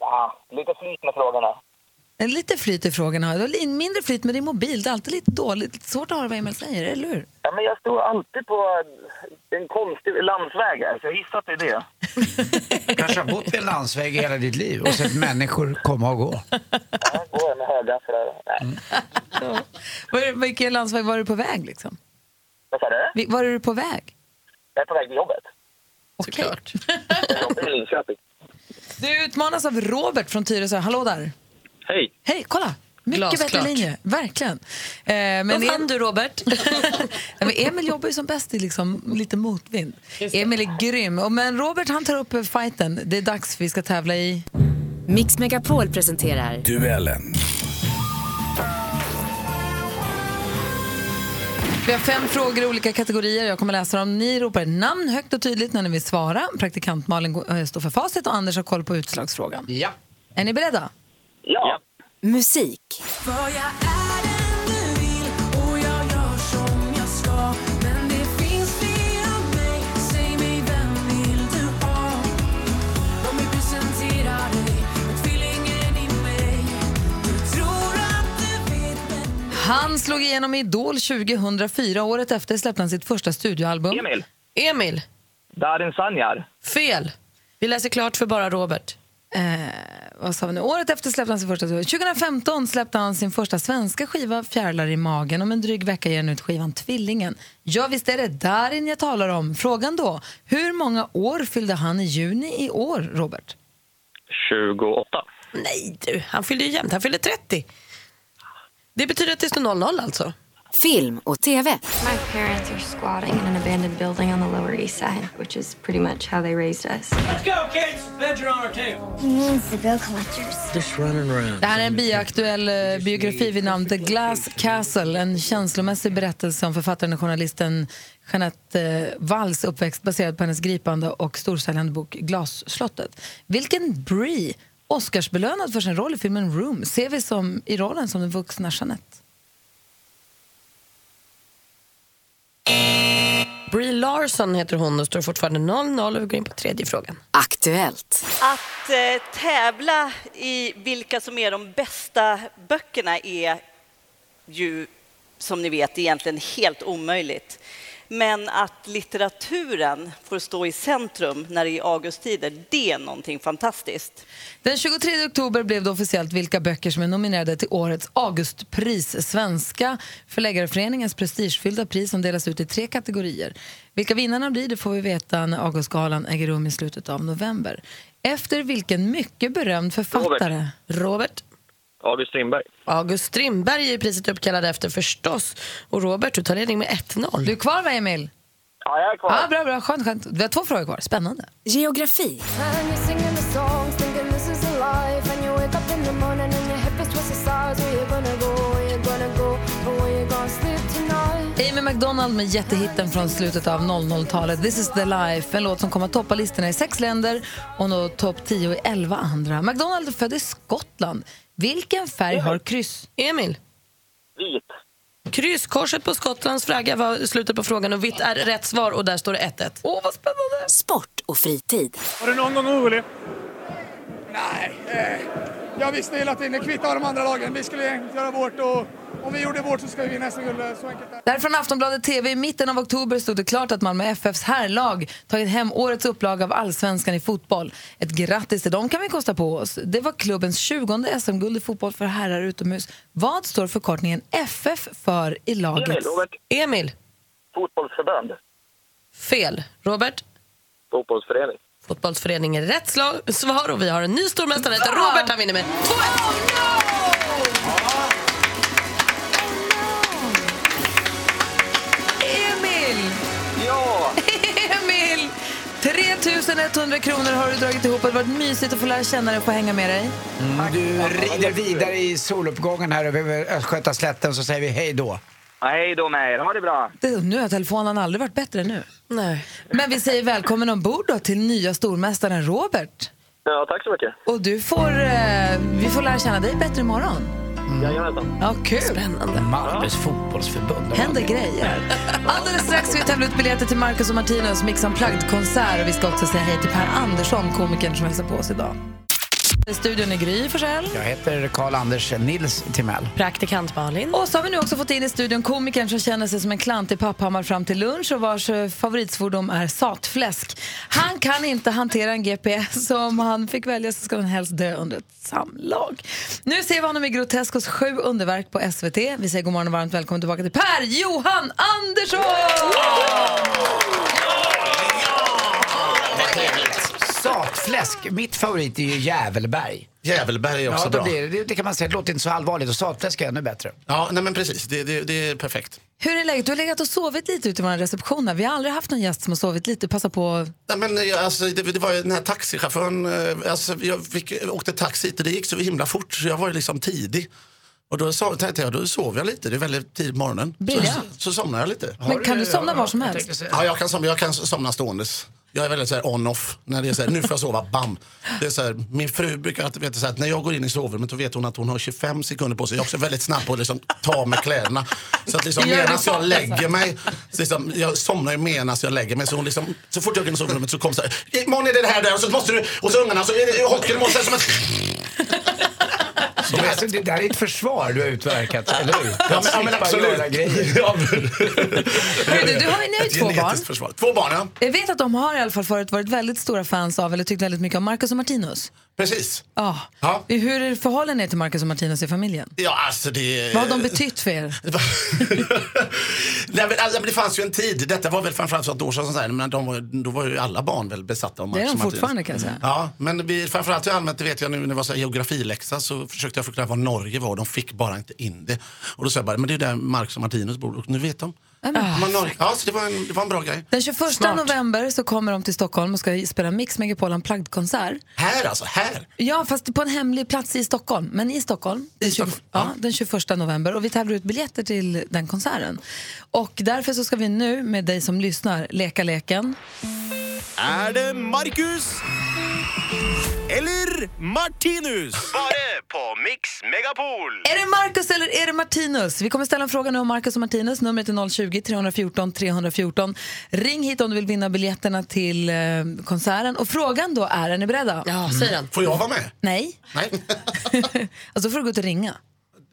Ja, lite flyt med frågorna. En lite flyt i frågorna. Du mindre flyt med din mobil. Det är alltid lite dåligt. Lite svårt att höra vad Emil säger, eller hur? Ja, men jag står alltid på en konstig landsväg här, så jag gissar att det är det. Du kanske har bott vid en landsväg hela ditt liv och sett människor komma och gå. Ja, går jag med högafflar. Nej. Var, vilken landsväg var du på väg? Liksom? Vad sa du? Var är du på väg? Jag är på väg till jobbet. Okej. Jag jobbar i Linköping. Du utmanas av Robert från Tyresö. Hallå där. Hej. Hej, kolla! Mycket Glasklart. bättre linje, verkligen. Eh, men Em- vann du Robert. Men Emil jobbar ju som bäst i liksom lite motvind. Emil är grym. Och Men Robert han tar upp fighten. Det är dags för vi ska tävla i... Mix Megapol presenterar Duellen. Vi har fem frågor i olika kategorier. Jag kommer läsa dem. Ni ropar namn högt och tydligt när ni vill svara. Praktikant Malin står för facit och Anders har koll på utslagsfrågan. Ja. Är ni beredda? Ja. Musik. Han slog igenom i Idol 2004. Året efter släppte han sitt första studioalbum. Emil. Emil, Darin Sanjar. fel. Vi läser klart för bara Robert. Eh, vad sa vi nu? Året efter släppte han sin första studioalbum. 2015 släppte han sin första svenska skiva, Fjärilar i magen. Om en dryg vecka ger han ut skivan Tvillingen. Ja, visst är det Darin jag talar om. Frågan då, hur många år fyllde han i juni i år, Robert? 28. Nej du, han fyllde ju jämnt. Han fyllde 30. Det betyder att det står 0-0 alltså. Film och TV. My parents are squatting in an abandoned building on the Lower East Side, which is pretty much how they raised us. Det här är en biaktuell eh, biografi vid namn The Glass Castle. En känslomässig berättelse om författaren och journalisten Jeanette eh, Walls uppväxt baserad på hennes gripande och storsäljande bok Glasslottet. Vilken Brie, Oscarsbelönad för sin roll i filmen Room, ser vi som, i rollen som den vuxna Jeanette? Brie Larson heter hon och står fortfarande 0-0 och vi går in på tredje frågan. Aktuellt. Att eh, tävla i vilka som är de bästa böckerna är ju, som ni vet, egentligen helt omöjligt. Men att litteraturen får stå i centrum när det är Augusttider, det är någonting fantastiskt. Den 23 oktober blev det officiellt vilka böcker som är nominerade till årets Augustpris. Svenska förläggareföreningens prestigefyllda pris som delas ut i tre kategorier. Vilka vinnarna blir det får vi veta när Augustgalan äger rum i slutet av november. Efter vilken mycket berömd författare... Robert? August Strindberg. August Strindberg är priset uppkallad efter förstås. Och Robert, du tar ledning med 1-0. Du är kvar va, Emil? Ja, jag är kvar. Ja, bra, bra. Skönt, skönt. Vi har två frågor kvar. Spännande. Geografi. Amy McDonald med jättehitten från slutet av 00-talet. This is the life. En låt som kommer att toppa listorna i sex länder och nå topp 10 i 11 andra. McDonald är född i Skottland. Vilken färg har kryss? Emil? Vit. Krysskorset på Skottlands flagga var slutet på frågan och vitt är rätt svar och där står det 1-1. Åh, vad spännande! Sport och fritid. Var du någon gång orolig? Nej, eh, jag visste hela tiden, det kvittar de andra lagen. Vi skulle göra vårt och om vi gjorde vårt så ska vi vinna SM-guld. Så enkelt är det. Därifrån Aftonbladet TV i mitten av oktober stod det klart att Malmö FFs herrlag tagit hem årets upplaga av Allsvenskan i fotboll. Ett grattis till dem kan vi kosta på oss. Det var klubbens 20 SM-guld i fotboll för herrar utomhus. Vad står förkortningen FF för i laget? Emil, Robert. Emil? Fotbollsförbund. Fel. Robert? Fotbollsförening. Fotbollsförening är rätt slag, svar och vi har en ny stormästare. Robert han vinner med 2-1. Emil! Ja! Emil! 3100 kronor har du dragit ihop. Det har varit mysigt att få lära känna dig och få hänga med dig. Mm, du rider vidare i soluppgången här över Östgötaslätten så säger vi hej då. Hej då med er. Ha det bra. Det, nu har telefonen aldrig varit bättre än nu. Nej. Men vi säger välkommen ombord då till nya stormästaren Robert. Ja, tack så mycket. Och du får, eh, vi får lära känna dig bättre imorgon. Jajamensan. Ja, kul. Spännande. Malmös fotbollsförbund. Händer grejer. Alldeles strax ska vi tävla ut biljetter till Marcus och Martinus Mix Unplugged-konsert och vi ska också säga hej till Per Andersson, komikern som hälsar på oss idag. I studion är Gry Forssell. Jag heter Karl-Anders Nils Timell. Praktikant Malin. Och så har vi nu också fått in i studion komikern som känner sig som en klantig papphammar fram till lunch och vars eh, favoritsvordom är satfläsk. Han kan inte hantera en GPS så om han fick välja så ska han helst dö under ett samlag. Nu ser vi honom i Groteskos sju underverk på SVT. Vi säger god morgon och varmt välkommen tillbaka till Per-Johan Andersson! Satfläsk, mitt favorit är ju Jävelberg. Jävelberg är också ja, då bra. blir det, det, det kan man säga, det låter inte så allvarligt och satfläsk är ännu bättre. Ja, nej men precis. Det, det, det är perfekt. Hur är läget? Du har legat och sovit lite ute i vår reception. här. Vi har aldrig haft någon gäst som har sovit lite. Passa på. Nej, men, alltså, det, det var ju den här taxichauffören, eh, alltså, jag fick, åkte taxi hit och det gick så himla fort så jag var ju liksom tidig. Och då sov, tänkte jag, då sov jag lite, det är väldigt tidigt på morgonen. Så, så, så somnade jag lite. Men kan du somna var som helst? Ja, jag kan somna, jag kan somna ståendes. Jag är väldigt så on-off. När det är så här, nu får jag sova, bam. Det är så här, min fru brukar alltid veta så här, att när jag går in i sovrummet då vet hon att hon har 25 sekunder på sig. Jag är också väldigt snabb på att liksom, ta mig kläderna. Så att liksom, medan jag fort. lägger mig, så liksom, jag somnar ju medan jag lägger mig. Så, hon liksom, så fort jag går in i sovrummet så kommer så här, imorgon är det det här där och så måste du, och så ungarna, så är det hockeyn måste som ett... Det, alltså, det där är ett försvar du har utverkat, eller hur? Ja, men, ja, men absolut. göra grejer. Ja, men- Hörru, du, du har ju ni har ju två barn. försvar. Två barn, ja. Jag vet att de har i alla fall förut varit väldigt stora fans av, eller tyckt väldigt mycket om Marcus och Martinus. Precis. Ja. Ja. Hur är förhåller ni till Marcus och Martinus i familjen? Ja, alltså det... Vad har de betytt för er? Nej, men, alltså, men det fanns ju en tid, detta var väl framförallt för ett år sedan, så här, men de var, då var ju alla barn väl besatta av Det är Marcus de fortfarande, kan jag säga. Ja, men vi, framförallt jag allmänt, det vet jag nu när det var så här geografiläxa så försökte jag förklara vad Norge var och de fick bara inte in det. Och då sa jag bara, men det är där Marcus och Martinus bor och nu vet de. Ja, har. Ja, så det var, en, det var en bra grej. Den 21 Smart. november så kommer de till Stockholm och ska spela Mix Megapol Unplugged-konsert. Här alltså, här. Ja, fast på en hemlig plats i Stockholm. Men i Stockholm, den, 20, ja, den 21 november. Och vi tävlar ut biljetter till den konserten. Och därför så ska vi nu med dig som lyssnar leka leken. Är det Marcus? Eller Martinus? Bare på Megapol. Är det Marcus eller är det Martinus? Vi kommer ställa en fråga nu om Marcus och Martinus. Numret är 020-314 314. Ring hit om du vill vinna biljetterna till eh, konserten. Och frågan då är, är ni beredda? Ja, säg den. Får jag vara med? Nej. Nej, Alltså får du gå ut och ringa.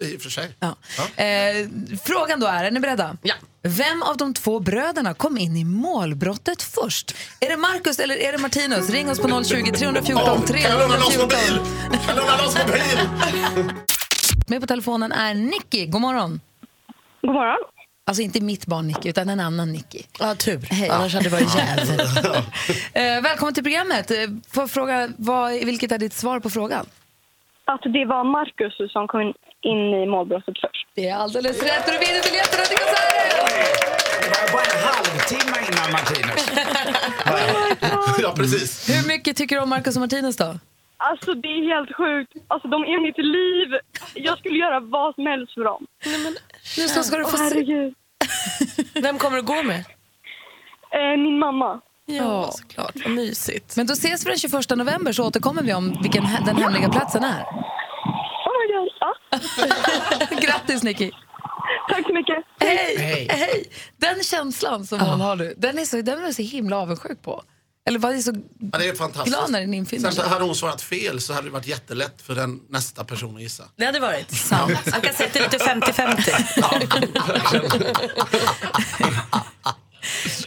I och för sig. Ja. Eh, frågan då är, är ni beredda? Ja. Vem av de två bröderna kom in i målbrottet först? Är det Marcus eller är det Martinus? Ring oss på 020 314 Kan jag låna någons 314. mobil? Kan jag låna mobil? Med på telefonen är Nicky. God morgon. God morgon. Alltså inte mitt barn Nicky, utan en annan Nicky. Ja, tur. Hej. Annars hade det varit jäv. Eh, välkommen till programmet. Eh, Får fråga, vad, vilket är ditt svar på frågan? Att det var Marcus som kom in i målbrottet först. Det är alldeles rätt och du vinner biljetterna till konserten! Det var bara en halvtimme innan Martinus. Ja, precis. Hur mycket tycker du om Marcus och Martinus då? Alltså det är helt sjukt. Alltså de är mitt liv. Jag skulle göra vad som helst för dem. Nu så ska du få se. Vem kommer du gå med? Eh, min mamma. Ja, såklart. Vad mysigt. Men då ses vi den 21 november så återkommer vi om vilken den hemliga platsen är. Ja. Grattis Nicky! Tack så mycket. Hej! Hej. Hej! Den känslan som hon har nu, den är, så, den är jag så himla avundsjuk på. Eller vad är så Ja, det är fantastiskt. glad när den infinner sig. hade hon svarat fel så hade det varit jättelätt för den nästa person att gissa. Det hade varit. Sant. Man kan säga att det är lite 50-50.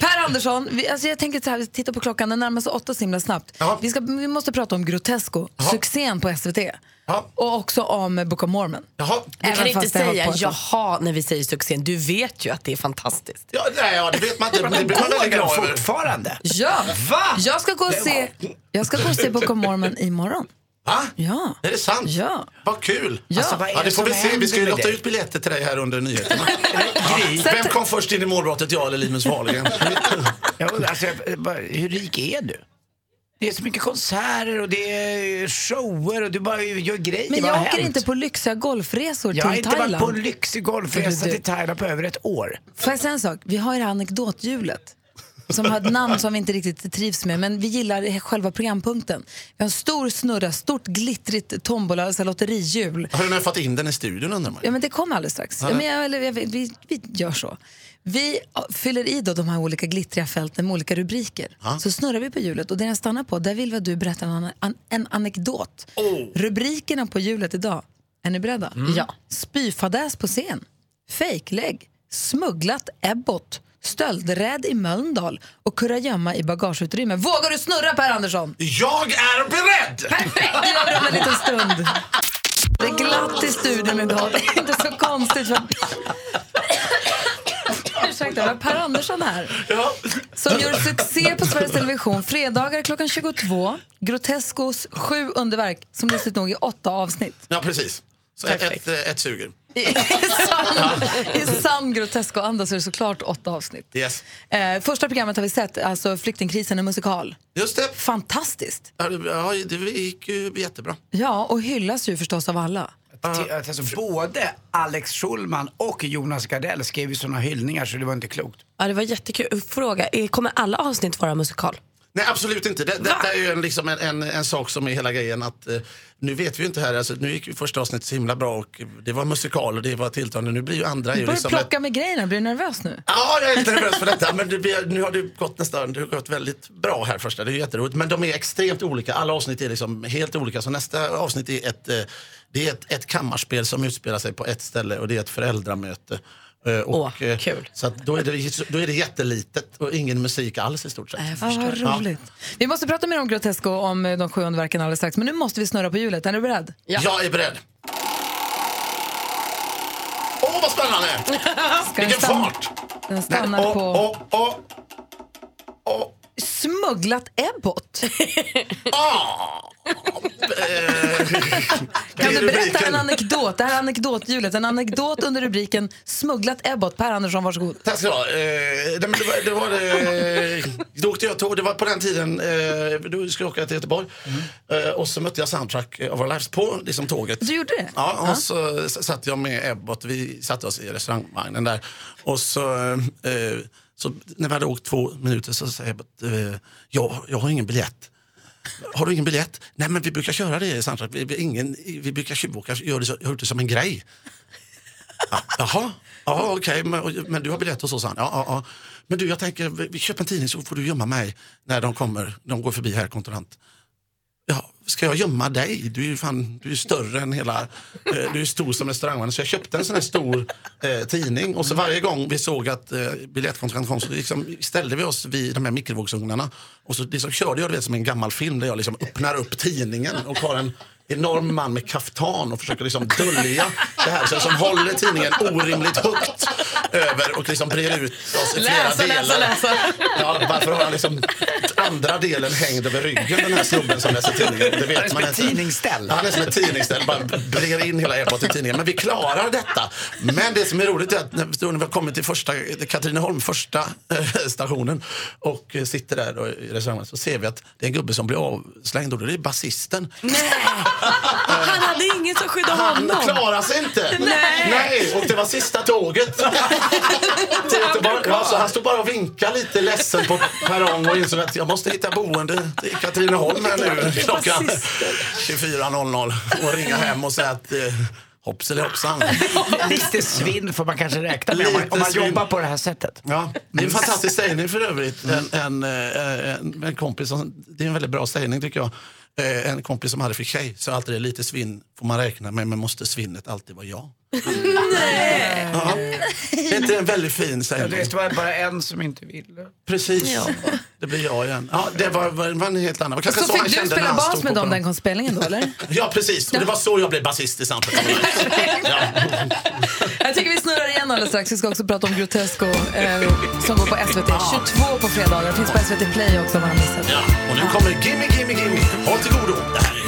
Per Andersson, vi, alltså jag tänker så här, vi tittar på klockan, den närmar sig åtta så himla snabbt. Ja. Vi, ska, vi måste prata om Grotesco, Ja. succén på SVT. Ja. Och också om Book of Mormon. Jaha. Du Även kan inte säga jaha när vi säger succén. Du vet ju att det är fantastiskt. Ja, nej, ja, det vet man inte, men det blir man väldigt glad fortfarande? Ja! Va? Jag ska gå och se, jag ska gå och se Book of Mormon imorgon. Va? Ja. Är det sant? Ja. Vad kul! Ja. Alltså, vad är Ja, det får vi se. Vi ska ju lotta ut biljetter till dig här under nyheterna. Sätt- Vem kom först in i målbrottet, jag eller Linus Wahlgren? Ja, alltså, hur rik är du? Det är så mycket konserter och det är shower och du bara gör grejer. Men jag åker inte på lyxiga golfresor Jag har till inte varit Thailand. på en lyxig golfresa Du, du. till Thailand på över ett år. Får jag säga en sak? Vi har ju det här anekdothjulet. Som har ett namn som vi inte riktigt trivs med, men vi gillar själva programpunkten. Vi har en stor snurra, stort glittrigt tombola, alltså lotterihjul. Har du nu fått in den i studion undrar man? Ja, men det kommer alldeles strax. Ja. Men jag, eller, jag, vi, vi gör så. Vi fyller i då de här olika glittriga fälten med olika rubriker. Ja. Så snurrar vi på hjulet och det den stannar på, där vill vi att du berättar en, an, en anekdot. Rubrikerna på hjulet idag, är ni beredda? Ja. Spyfadäs på scen, fejklägg, smugglat ebbot, stöldräd i Mölndal och kurragömma i bagageutrymme. Vågar du snurra Per Andersson? Jag är beredd! Perfekt, det gör vi om en liten stund. Det är glatt i studion idag. Det är inte så konstigt. För... Ursäkta, vi har Per Andersson här. Som gör succé på Sveriges Television fredagar klockan 22. Groteskos sju underverk som lustigt nog är åtta avsnitt. Ja, precis. Så ett, ett, ett suger. I sann, I sann grotesko-anda så är det såklart åtta avsnitt. Yes. Eh, första programmet har vi sett, alltså Flyktingkrisen, en musikal. Just det. Fantastiskt. Ja, det- ja, det gick ju jättebra. Ja, och hyllas ju förstås av alla. Till- Alltså, både Alex Schulman och Jonas Gardell skrev ju såna hyllningar så det var inte klokt. Ja, det var jättekul. Fråga, är- kommer alla avsnitt vara musikal? Nej, absolut inte. Det, detta är ju en, liksom en, en, en sak som är hela grejen. Att, eh, nu vet vi ju inte här, alltså, nu gick ju första avsnittet så himla bra och det var musikal och det var tilltalande. Nu blir ju andra Du börjar liksom... plocka med grejerna, blir du nervös nu? Ja, jag är lite nervös för detta. Men det, nu har det gått nästan, det har gått väldigt bra här första. Det är jätteroligt. Men de är extremt olika. Alla avsnitt är liksom helt olika. Så nästa avsnitt är ett, eh, det är ett, ett kammarspel som utspelar sig på ett ställe och det är ett föräldramöte. Eh, Och, Åh, kul. Så att då, är det, då är det jättelitet och ingen musik alls i stort sett. Ja, vad roligt. Vi måste prata mer om Grotesco, om eh, de sju underverken alldeles strax. Men nu måste vi snurra på hjulet. Är du beredd? Jag är beredd. Åh, vad spännande! Vilken fart! Den stannar Nej, åh, på... åh, åh. Smugglat ebbot. Ah! kan du berätta en anekdot? Det här är anekdothjulet. En anekdot under rubriken Smugglat ebbot. Per Andersson, varsågod. Tack ska du ha. Eh, det var, det var eh, då åkte jag tåg. Det var på den tiden, eh, då skulle jag åka till Göteborg. Eh, och så mötte jag Soundtrack of Our Lives på liksom, tåget. Du gjorde det? Ja, och Ja. så satt jag med Ebbot. Vi satte oss i restaurangvagnen där. Och så, eh, så när vi hade åkt två minuter så säger jag att jag, jag har ingen biljett. Har du ingen biljett? Nej men vi brukar köra det i Soundtrack. Vi, vi, ingen, vi brukar tjuvåka, gör det, så- gör det som en grej. Ja, jaha, ja, okej, men, men du har biljett och så sa han. Ja, ja, ja. Men du, jag tänker, vi vi köper en tidning så får du gömma mig när de kommer, de går förbi här kontrollant. Ja, ska jag gömma dig? Du är ju fan, du är större än hela, eh, du är stor som restaurangvagn. Så jag köpte en sån här stor eh, tidning och så varje gång vi såg att eh, biljettkontrollanten kom så liksom ställde vi oss vid de här mikrovågsugnarna och så liksom körde jag det som en gammal film där jag liksom öppnar upp tidningen och har en enorm man med kaftan och försöker liksom dölja det här. Så som håller tidningen orimligt högt över och liksom breder ut oss i flera Läsa, delar. läsa, läsa. Ja, varför har han liksom andra delen hängd över ryggen den här snubben som läser tidningen? Det vet Han är som man ett inte. tidningsställ. Han är som ett tidningsställ, bara brer in hela Airport i tidningen. Men vi klarar detta. Men det som är roligt är att när vi har kommit till första, Katrineholm, första eh, stationen och sitter där då i restaurangen så ser vi att det är en gubbe som blir avslängd och det är basisten. Han hade ingen som skyddade Han honom. klarar sig inte. Nej. Nej, och det var sista tåget. till Göteborg. Han stod bara och vinkade lite ledsen på perrong och insåg att jag måste hitta boende i Katrineholm här nu klockan 24.00 och ringa hem och säga att eh, eller hoppsan. Lite svinn får man kanske räkna med om man, om man jobbar på det här sättet. Ja, det är en fantastisk sägning för övrigt. En, en, eh, en, en kompis, som, det är en väldigt bra sägning tycker jag. Eh, En kompis som hade för tjej sa alltid det, lite svinn får man räkna med men måste svinnet alltid vara jag? Ja. Det är inte en väldigt fin Ja, sägning? det var bara en som inte ville. Precis, det blir jag igen. Ja, det var, var, en helt annan. Kanske Så han fick du spela bas med dem den spelningen då, eller? Ja, precis. Och det var så jag blev basist i Soundtrack. Jag tycker vi snurrar igen alldeles strax. Vi ska också prata om Grotesco eh, som går på SVT 22 på fredagar. Finns på SVT Play också om man har missat. Ja, och nu kommer Gimme Gimme Gimme. Håll till godo. Det här är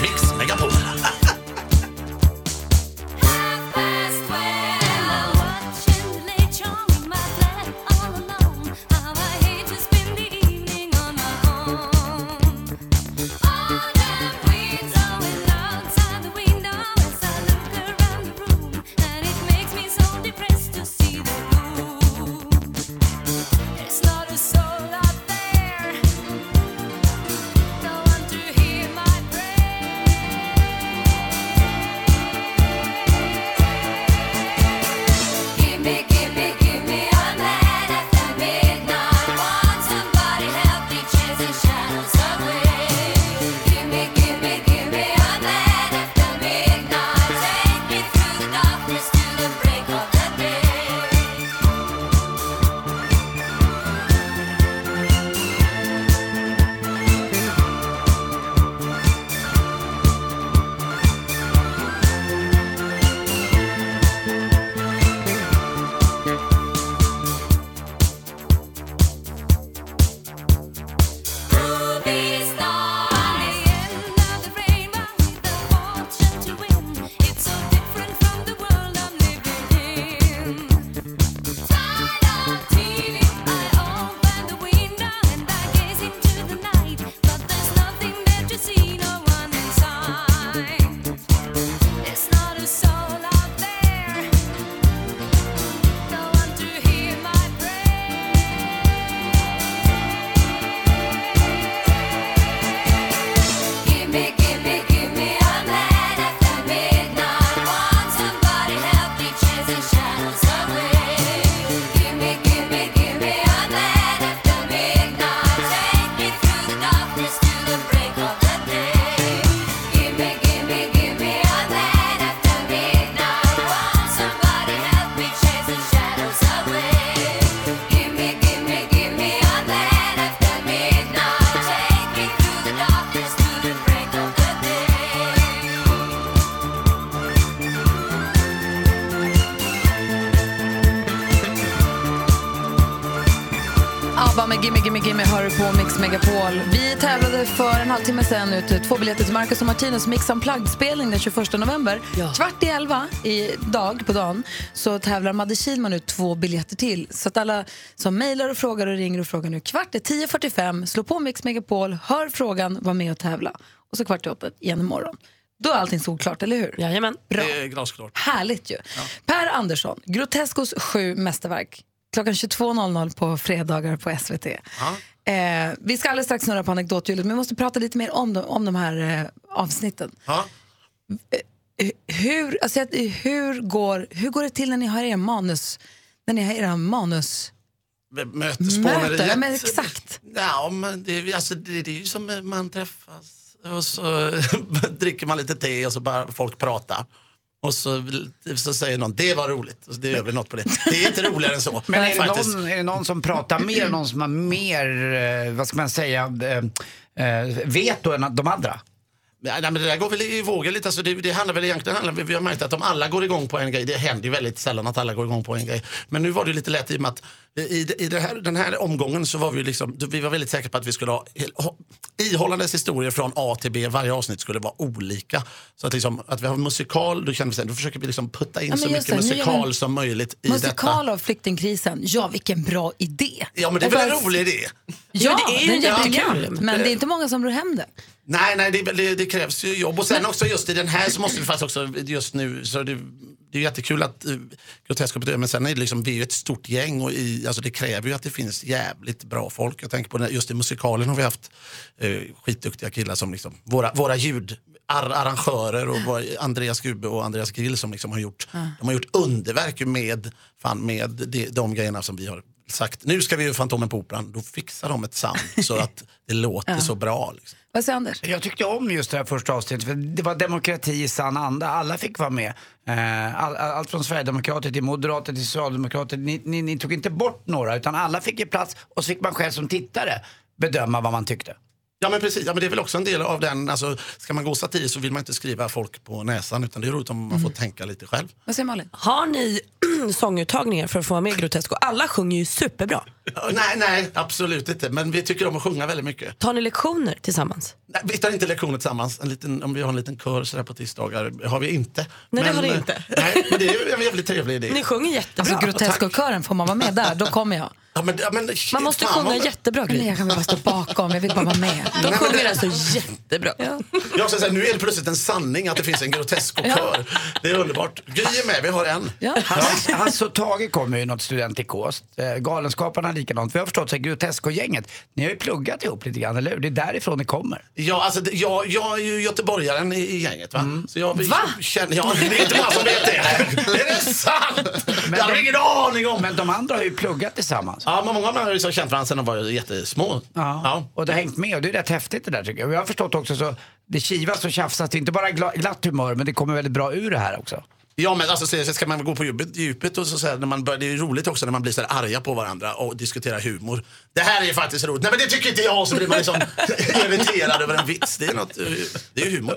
halvtimme sedan ut två biljetter till Marcus och Martinus Mix Unplugged-spelning den 21 november. Kvart i elva i dag på dagen så tävlar Madde Kihlman ut två biljetter till. Så att alla som mejlar och frågar och ringer och frågar nu. Kvart är 10.45, slå på Mix Megapol, hör frågan, var med och tävla. Och så kvart i åtta igen imorgon. Då är allting solklart, eller hur? Jajamän. Bra. Det är glasklart. Härligt ju. Per Andersson, Groteskos sju mästerverk. Klockan 22.00 på fredagar på SVT. Eh, vi ska alldeles strax snurra på anekdothjulet, men vi måste prata lite mer om de, om de här eh, avsnitten. Ja. Eh, hur, alltså, att- hur, går, hur går det till när ni har era manus, när ni har era manus... Mötesspåneriet. Möten, ja, men exakt. Ja, men det, alltså, det, det är ju som eh, man träffas och så dricker man lite te och så bara folk pratar. Och så, så säger någon, det var roligt. Och det gör vi något på det. Det är inte roligare än så. Men är det, någon, är det någon som pratar mer, någon som har mer, eh, vad ska man säga, eh, eh, veto än de andra? Nej, nej, men det där går väl i vågor lite. Alltså det, det handlar väl egentligen, handlar, vi har märkt att om alla går igång på en grej, det händer ju väldigt sällan att alla går igång på en grej. Men nu var det lite lätt i och med att i, i det här, den här omgången så var vi, liksom, vi var väldigt säkra på att vi skulle ha ihållandes historier från A till B. Varje avsnitt skulle vara olika. Så att, liksom, att vi har musikal, då kände vi sen, då försöker vi liksom putta in Ja, så mycket det, musikal som möjligt i detta. Musikal av flyktingkrisen, ja vilken bra idé. Ja men det är väl en rolig idé? Ja, det är ju jättekul. Men det är inte många som ror hem det. Nej, nej det, det, det krävs ju jobb. Och sen också just i den här så måste vi faktiskt också just nu, så det, det är jättekul att uh, Grotesco betyder, men sen är det liksom, vi är ett stort gäng och i, alltså det kräver ju att det finns jävligt bra folk. Jag tänker på den, just i musikalen har vi haft uh, skitduktiga killar som liksom, våra, våra ljud ar- arrangörer och Andreas Gube och Andreas Grill som liksom har gjort, de har gjort underverk med, fan, med de, de grejerna som vi har sagt. Nu ska vi göra Fantomen på Operan, då fixar de ett sound så att det låter Ja. så bra. Liksom. Vad säger Anders? Jag tyckte om just det här första avsnittet, för det var demokrati i sann anda. Alla fick vara med. Eh, All, all, allt från Sverigedemokrater till Moderater till Socialdemokrater. Ni, ni, ni tog inte bort några, utan alla fick ge plats och så fick man själv som tittare bedöma vad man tyckte. Ja men precis, ja, men det är väl också en del av den, alltså, ska man gå satir så vill man inte skriva folk på näsan utan det är roligt om man får tänka lite själv. Vad säger Malin? Har ni sånguttagningar för att få vara med i Grotesco? Alla sjunger ju superbra. Ja, Nej, nej, absolut inte. Men vi tycker om att sjunga väldigt mycket. Tar ni lektioner tillsammans? Nej, vi tar inte lektioner tillsammans. En liten, om vi har en liten kör sådär på tisdagar har vi inte. Nej, det men, har ni eh, inte. Nej, men det är en jävligt trevlig idé. Ni sjunger jättebra. Alltså Grotesco-kören, får man vara med där, då kommer jag. Ja, men, ja, men, shit, Man måste fan, sjunga vad- jättebra Gry. jag kan bara stå bakom, jag vill bara vara med. De sjunger alltså jättebra. Jag ska säga, nu är det plötsligt en sanning att det finns en Grotesco-kör. Det är underbart. Gry är med, vi har en. Hasse och Tage kommer ju något studentikos. Eh, Galenskaparna likadant. Vi har förstått att Grotesco-gänget, ni har ju pluggat ihop lite grann, eller hur? Det är därifrån ni kommer. Ja, alltså, det- jag, jag är ju göteborgaren i, i gänget. Va? Så jag, Va? Känner, ja, det är inte många som vet det. Är det sant? jag har ingen aning om. Men de andra har ju pluggat tillsammans. Ja, men många av dem har ju så känt varandra sedan de var jättesmå. Ja. Och det har hängt med och det är rätt häftigt det där tycker jag. Och jag har förstått också så det kivas och tjafsas, det är inte bara gla- glatt humör men det kommer väldigt bra ur det här också. Ja men alltså så ska man gå på djupet, djupet och så, så här, när man börjar, det är roligt också när man blir så här arga på varandra och diskuterar humor. Det här är ju faktiskt roligt. Nej men det tycker inte jag. Så blir man liksom irriterad över en vits. Det är, något, det är humor.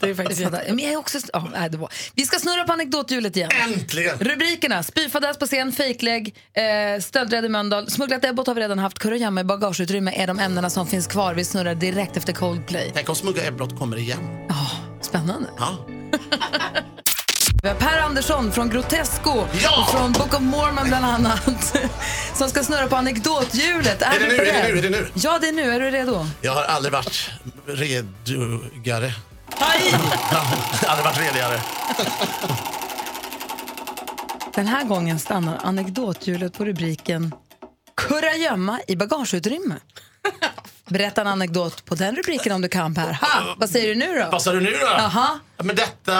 Det är faktiskt fantastiskt. Men jag är också... ja, nej, det var. Vi ska snurra på anekdothjulet igen. Äntligen! Rubrikerna. Spyfadäs på scen, fejklägg, eh, stöldrädd i Mölndal. Smugglat Ebbot har vi redan haft. Kurragömma i bagageutrymme är de ämnena som finns kvar. Vi snurrar direkt efter Coldplay. Tänk om Smugga Ebbot kommer igen. Spännande. Ja. Vi har Per Andersson från Grotesco Ja! och från Book of Mormon bland annat som ska snurra på anekdothjulet. Är, Är det du nu? Är det nu? Är det nu? Ja, det är nu. Är du redo? Jag har aldrig varit redugare. Har aldrig varit redigare. Den här gången stannar anekdothjulet på rubriken Kurragömma i bagageutrymme. Berätta en anekdot på den rubriken om du kan Per. Ha! Vad säger du nu då? Vad sa du nu då? Jaha. Ja, Men detta,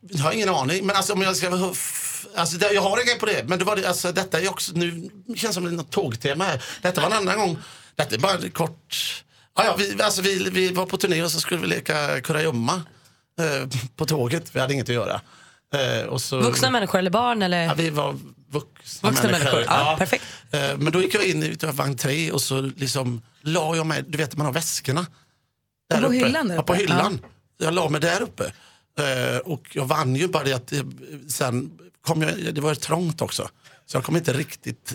jag har ingen aning. Men alltså om jag ska Alltså, jag har en grej på det, men det var det, alltså, detta är också, nu känns som något tågtema här. Detta var en annan gång, detta är bara kort. Ja, ja, vi, alltså, vi, vi var på turné och så skulle vi leka kurragömma eh, på tåget, vi hade inget att göra. Eh, och så, Vuxna människor eller barn? Eller? Ja, vi var vuxna, Vuxna människor, ja, perfekt. Eh, Men då gick jag in i vagn tre och så liksom la jag mig, du vet man har väskorna. Där På uppe. hyllan där Ja, på uppe? hyllan. Jag la mig där uppe. Eh, och jag vann ju bara det att eh, sen kom jag, det var trångt också. Så jag kom inte riktigt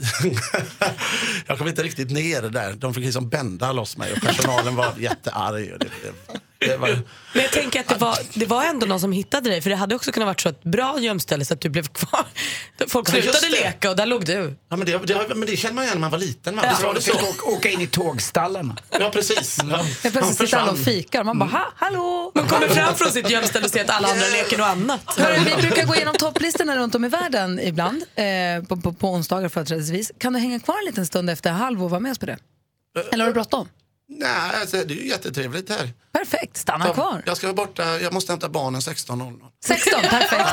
jag kom inte riktigt ner där. De fick liksom bända loss mig och personalen var jättearg. Och det, det var, Men jag tänker att det var, det var ändå någon som hittade dig för det hade också kunnat varit så ett bra gömställe så att du blev kvar. Folk Ja, slutade det. leka och där låg du. ja, men, det, det, men det känner man igen när man var liten. Va? Ja. Var det så? Fick åka in i tågstallen. Ja, precis. Ja. Jag plötsligt sitter alla och fikar. Man bara, ha, hallå! Man kommer fram från sitt gömställe och ser att alla andra leker något annat. Hörru, vi brukar gå igenom topplistorna runt om i världen ibland, eh, på, på, på onsdagar företrädesvis. Kan du hänga kvar en liten stund efter halv och vara med oss på det? Eller har du bråttom? Nej, alltså, det är ju jättetrevligt här. Perfekt, stanna Så, kvar. Jag ska vara borta, jag måste hämta barnen 16.00. 16, perfekt.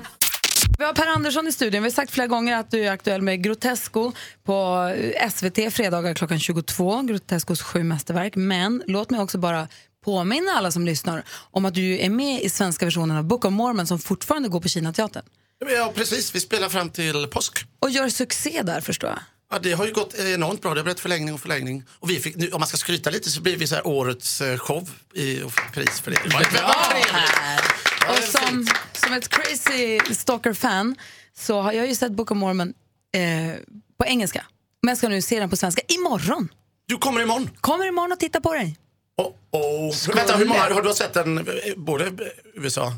Vi har Per Andersson i studion. Vi har sagt flera gånger att du är aktuell med Grotesco på SVT fredagar klockan 22. Grotescos sju mästerverk. Men låt mig också bara påminna alla som lyssnar om att du är med i svenska versionen av Book of Mormon som fortfarande går på Kinateatern. Ja, precis. Vi spelar fram till påsk. Och gör succé där förstår jag. Ja, det har ju gått enormt bra. Det har blivit förlängning och förlängning. Och vi fick, nu, om man ska skryta lite så blir vi så här årets eh, show i, och fick pris för det. det var Och som, som ett crazy stalker-fan så har jag ju sett Book of Mormon eh, på engelska. Men jag ska nu se den på svenska imorgon. Du kommer imorgon? Kommer imorgon och titta på dig. Oh. Vänta, hur många, har du sett den eh, både USA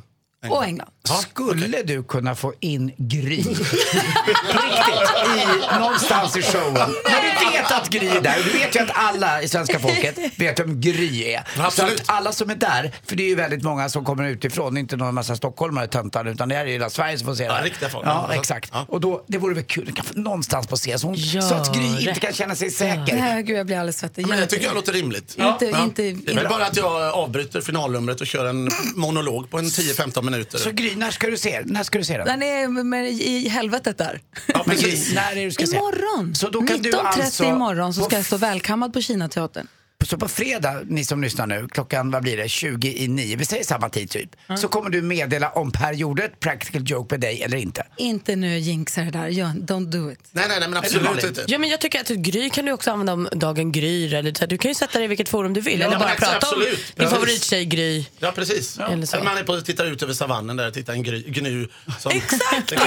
Och England. Skulle du kunna få in Gry? På riktigt, i, någonstans i showen. När du vet att Gry är där, och du vet ju att alla i svenska folket vet vem Gry är. Absolut. Så att alla som är där, för det är ju väldigt många som kommer utifrån, inte någon massa stockholmare töntar, utan det här är hela Sverige som får se det. Ja, riktiga folk. Ja, Ja. exakt. Och då, det vore väl kul, att kan få någonstans få se, så, hon, Gör så att Gry det. inte kan känna sig säker. Nej, gud, jag blir alldeles svettig. Men det tycker jag låter rimligt. Inte- inte- det är väl inte- bara att jag avbryter finalnumret och kör en monolog på en 10-15 minuter. Så Gry, när ska du se När ska du se den? Den är med, i helvetet där. Ja, precis. När är du ska se? imorgon. Så då kan du 19.30 alltså imorgon så ska jag stå välkammad på Kinateatern. Så på fredag, ni som lyssnar nu, klockan vad blir det, 20 i 9, vi säger samma tid typ. Så kommer du meddela om Per gjorde ett practical joke med dig eller inte. Inte nu jinxa det där. Gör- Don't do it. Nej, nej, nej, men absolut inte. Ja, men jag tycker att Gry kan du också använda om dagen Gryr. Eller, så du kan ju sätta dig i vilket forum du vill. Ja, eller bara prata absolut. om din Precis. favorittjej Gry. Ja, precis. Eller så. Man är på tittar ut över savannen där och tittar en gry, gnu. Som, Exakt! Du har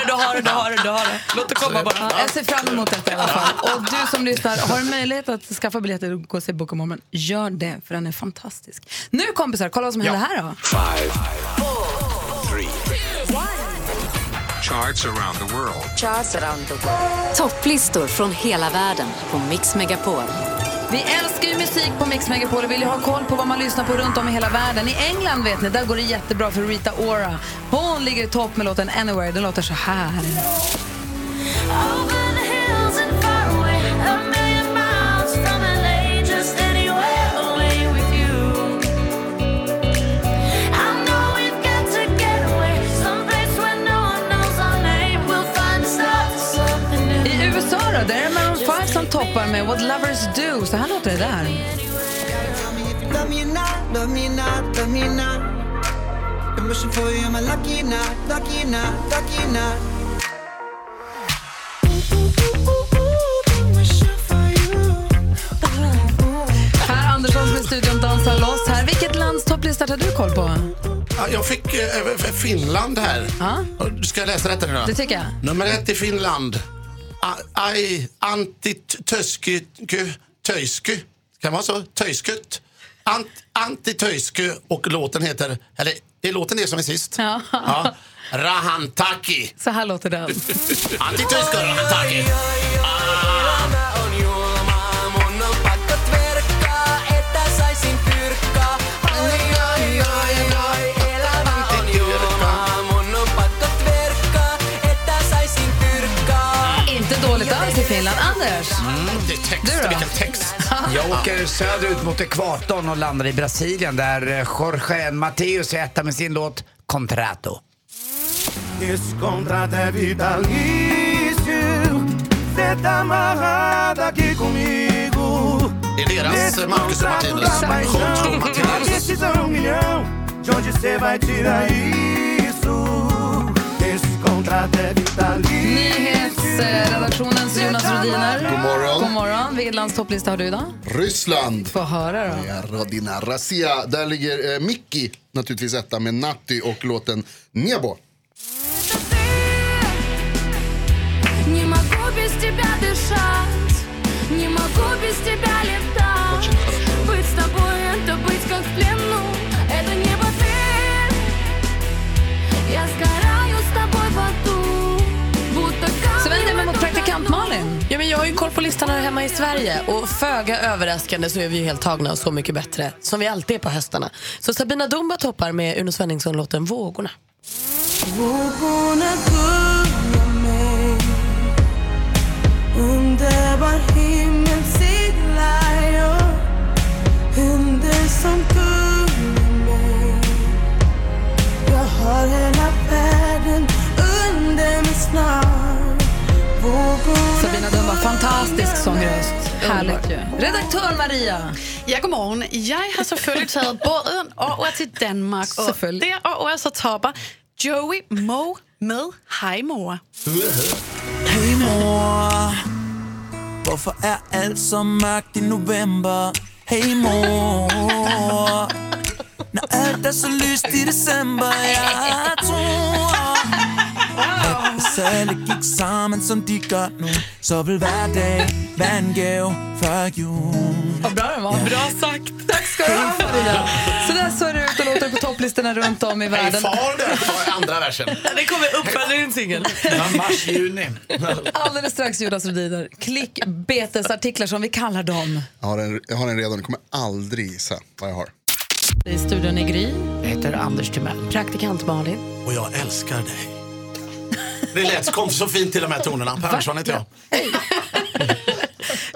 det, du har det, du har det, du har det. Låt det komma bara. Ja, jag ser fram emot detta i alla fall. Och du som lyssnar, har du möjlighet att skaffa biljetter och gå och se Book of Mormon, gör det, för den är fantastisk. Nu kompisar, kolla vad som händer här då. Five, three, charts around the world. Charts around the world. Topplistor från hela världen på Mix Megapol. Vi älskar ju musik på Mix Megapol och vill ju ha koll på vad man lyssnar på runt om i hela världen. I England vet ni, där går det jättebra för Rita Ora. Hon ligger i topp med låten Anywhere. Den låter så här. Då, där är Maroon 5 som toppar med What Lovers Do. Så här låter det där. Per Andersson i studion dansar loss här. Vilket lands topplista tar du koll på? Ja, jag fick eh, Finland här. Ska jag läsa detta nu då? Det tycker jag. Nummer ett i Finland. A- Ai antitösky töjsky. Kan vara så? Töjskytt. Ant, antitöjsky och låten heter, eller är låten det som är sist? Ja. Ja. Rahantaki. Så här låter den. Antitöjsky Rahantaki. Inte text, Du då? vilken text. Jag åker söderut mot ekvatorn och landar i Brasilien där eh, Jorge Mateus är etta med sin låt Contrato. Det är deras Marcus och Martinus. Och Martinus. Nyhetsredaktionens Jonas Rhodiner. God morgon. God morgon. Vilket lands topplista har du idag? Ryssland. Få höra då. Ja, Rodina Razia. Där ligger eh, Mickey naturligtvis etta med Natti och låten Nebo. без тебя har ju koll på listan här hemma i Sverige. Och föga överraskande så är vi ju helt tagna och Så mycket bättre, som vi alltid är på höstarna. Så Sabina Dumba toppar med Uno Svenningsson-låten Vågorna. Vågorna gungar mig. Underbar himmel seglar jag. Händer som gungar mig. Jag har hela världen under mig snart. Sabina Dumba, fantastisk sångröst. Härligt ju. Redaktör Maria. Ja, godmorgen. Jeg har selvfølgelig taget båden over til Danmark, og derover så topper Joey Moe med Hej mor. Hej mor Hvorfor er alt så mørkt i november? Hej mor Når alt er så lyst i december Jeg tror At hvis alle gik sammen som de gør nu Så vil hver dag være en gave før jul Vad bra den var. Bra sagt. Tack ska du ha Maria. Så där ser det ut och låter på topplistorna runt om i Hej världen. far det var andra versen. Det kommer singel. Mars, juni. Alldeles strax Jonas Rhodiner. Klickbetesartiklar som vi kallar dem. Jag har, en, jag har en redan, ni kommer aldrig gissa vad jag har. I studion i Gry. Jag heter Anders Timell. Praktikant Malin. Och jag älskar dig. Det lät kom så fint till de här tonerna. Per Andersson heter jag.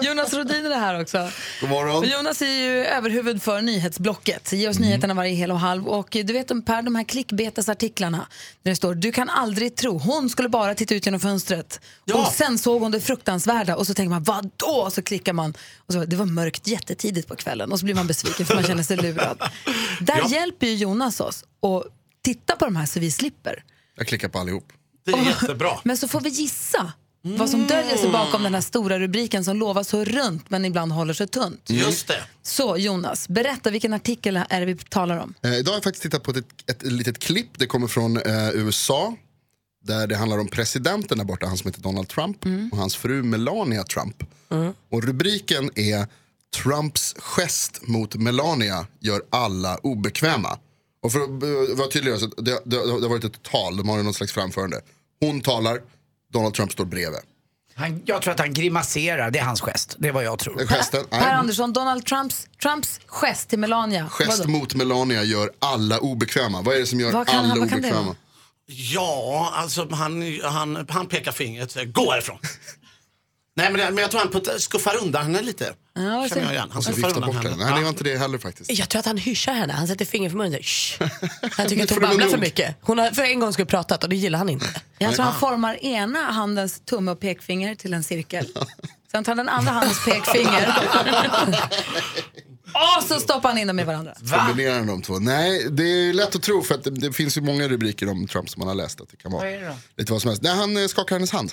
Jonas Rhodiner är här också. God morgon. Jonas är ju överhuvud för nyhetsblocket. Ge oss nyheterna varje hel och halv. Och du vet om Per, de här klickbetesartiklarna där det står du kan aldrig tro, hon skulle bara titta ut genom fönstret. Och sen såg hon det fruktansvärda och så tänker man vad då? Och så klickar man. Och så, det var mörkt jättetidigt på kvällen och så blir man besviken för man känner sig lurad. Där Ja. hjälper ju Jonas oss att titta på de här så vi slipper. Jag klickar på allihop. Det är jättebra. Men så får vi gissa vad som döljer sig bakom den här stora rubriken som lovar så runt men ibland håller sig tunt. Just det. Så Jonas, berätta vilken artikel är det vi talar om? Eh, idag har jag faktiskt tittat på ett, ett, litet klipp. Det kommer från eh, USA. Där det handlar om presidenten där borta, han som heter Donald Trump. Och hans fru Melania Trump. Och rubriken är Trumps gest mot Melania gör alla obekväma. Och för att eh, vara tydlig, så det, det, det har varit ett tal, de har någon slags framförande. Hon talar, Donald Trump står bredvid. Han, jag tror att han grimaserar, det är hans gest. Det är vad jag tror. Gesten, Per Andersson, Donald Trumps, Trumps gest till Melania. Gest Vadå? mot Melania gör alla obekväma. Vad är det som gör alla han- obekväma? Ja, alltså han, han, han pekar fingret. Gå härifrån. Nej, men, men jag tror han skuffar undan henne lite. Ja, Känner jag igen. Han skuffar vifta undan bort henne. henne. Nej, det var inte det heller faktiskt. Jag tror att han hyschar henne. Han sätter fingret för munnen. Shh. Han tycker att hon babblar för mycket. Hon har för en gång skulle pratat och det gillar han inte. Jag tror han formar ena handens tumme och pekfinger till en cirkel. Sen tar den andra handens pekfinger. och så stoppar han in dem i varandra. Kombinerar de två? Nej, det är lätt att tro för att det, det finns ju många rubriker om Trump som man har läst att det kan vara Vad är det då? lite vad som helst. Nej, han eh, skakar hennes hand.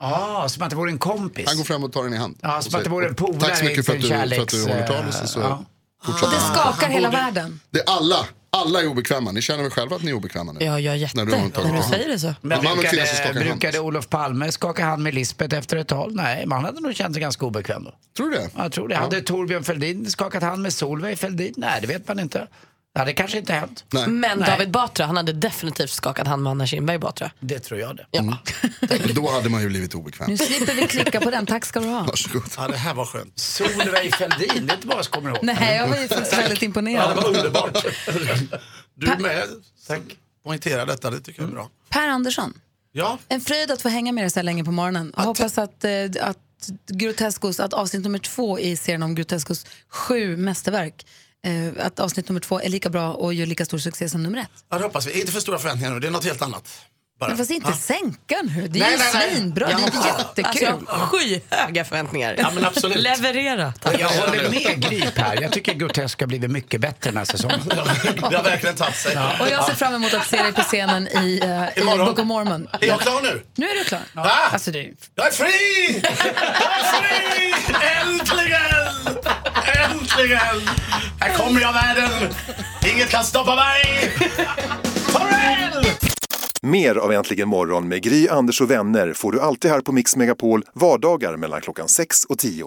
Ja, som att det vore en kompis. Han går fram och tar henne i hand. Ja, Och som säger, att det vore en polare Tack så mycket för att du, för att du håller tal. Och så, så ja. fortsätter Det skakar hela världen. Det är alla, alla är obekväma. Ni känner väl själva att ni är obekväma nu? Ja, jag är jätte. När du har tagit När du säger det så. Men Ja, man brukade, hand. brukade Olof Palme skaka hand med Lisbeth efter ett tag? Nej, man hade nog känt sig ganska obekväm då. Tror du det? Ja, Jag tror det. Hade Torbjörn Fälldin skakat hand med Solveig Fälldin? Nej, det vet man inte. Det hade kanske inte hänt. Nej. Men Nej. David Batra, han hade definitivt skakat hand med Anna Kinberg Batra. Det tror jag det. Ja. Mm. Då hade man ju blivit obekväm. Nu slipper vi klicka på den. Tack ska du ha. Varsågod. Ja, det här var skönt. Solveig Fälldin, det är inte bara jag kommer ihåg. Nej, jag var ju faktiskt väldigt Ja, det imponerad. var underbart. Du med. Tack. Poängtera detta, det tycker jag är bra. Per Andersson, Ja, en fröjd att få hänga med er så här länge på morgonen. Jag hoppas att, eh, att Groteskos, att avsnitt nummer två i serien om Groteskos sju mästerverk, eh, att avsnitt nummer två är lika bra och gör lika stor succé som nummer ett. ja, det hoppas vi. Inte för stora förväntningar nu, det är något helt annat. Bara. Men fast inte Ja. sänka nu, det är Nej, ju nej, nej. svinbra, Ja. det är jättekul. Alltså, jag har skyhöga förväntningar. Ja, men absolut. Leverera. tack. Jag håller med Grip här. Jag tycker Grotesk har blivit mycket bättre den här säsongen. Det har verkligen tagit sig. Och jag ser fram emot att se dig på scenen i, uh, i. Book of Mormon. Är jag klar nu? Nu är du klar. Va? Alltså, är... Jag är fri! Jag är fri! Äntligen! Äntligen! Här kommer jag världen! Inget kan stoppa mig! Farväl! Mer av Äntligen morgon med Gry, Anders och vänner får du alltid här på Mix Megapol vardagar mellan klockan 6 och 10.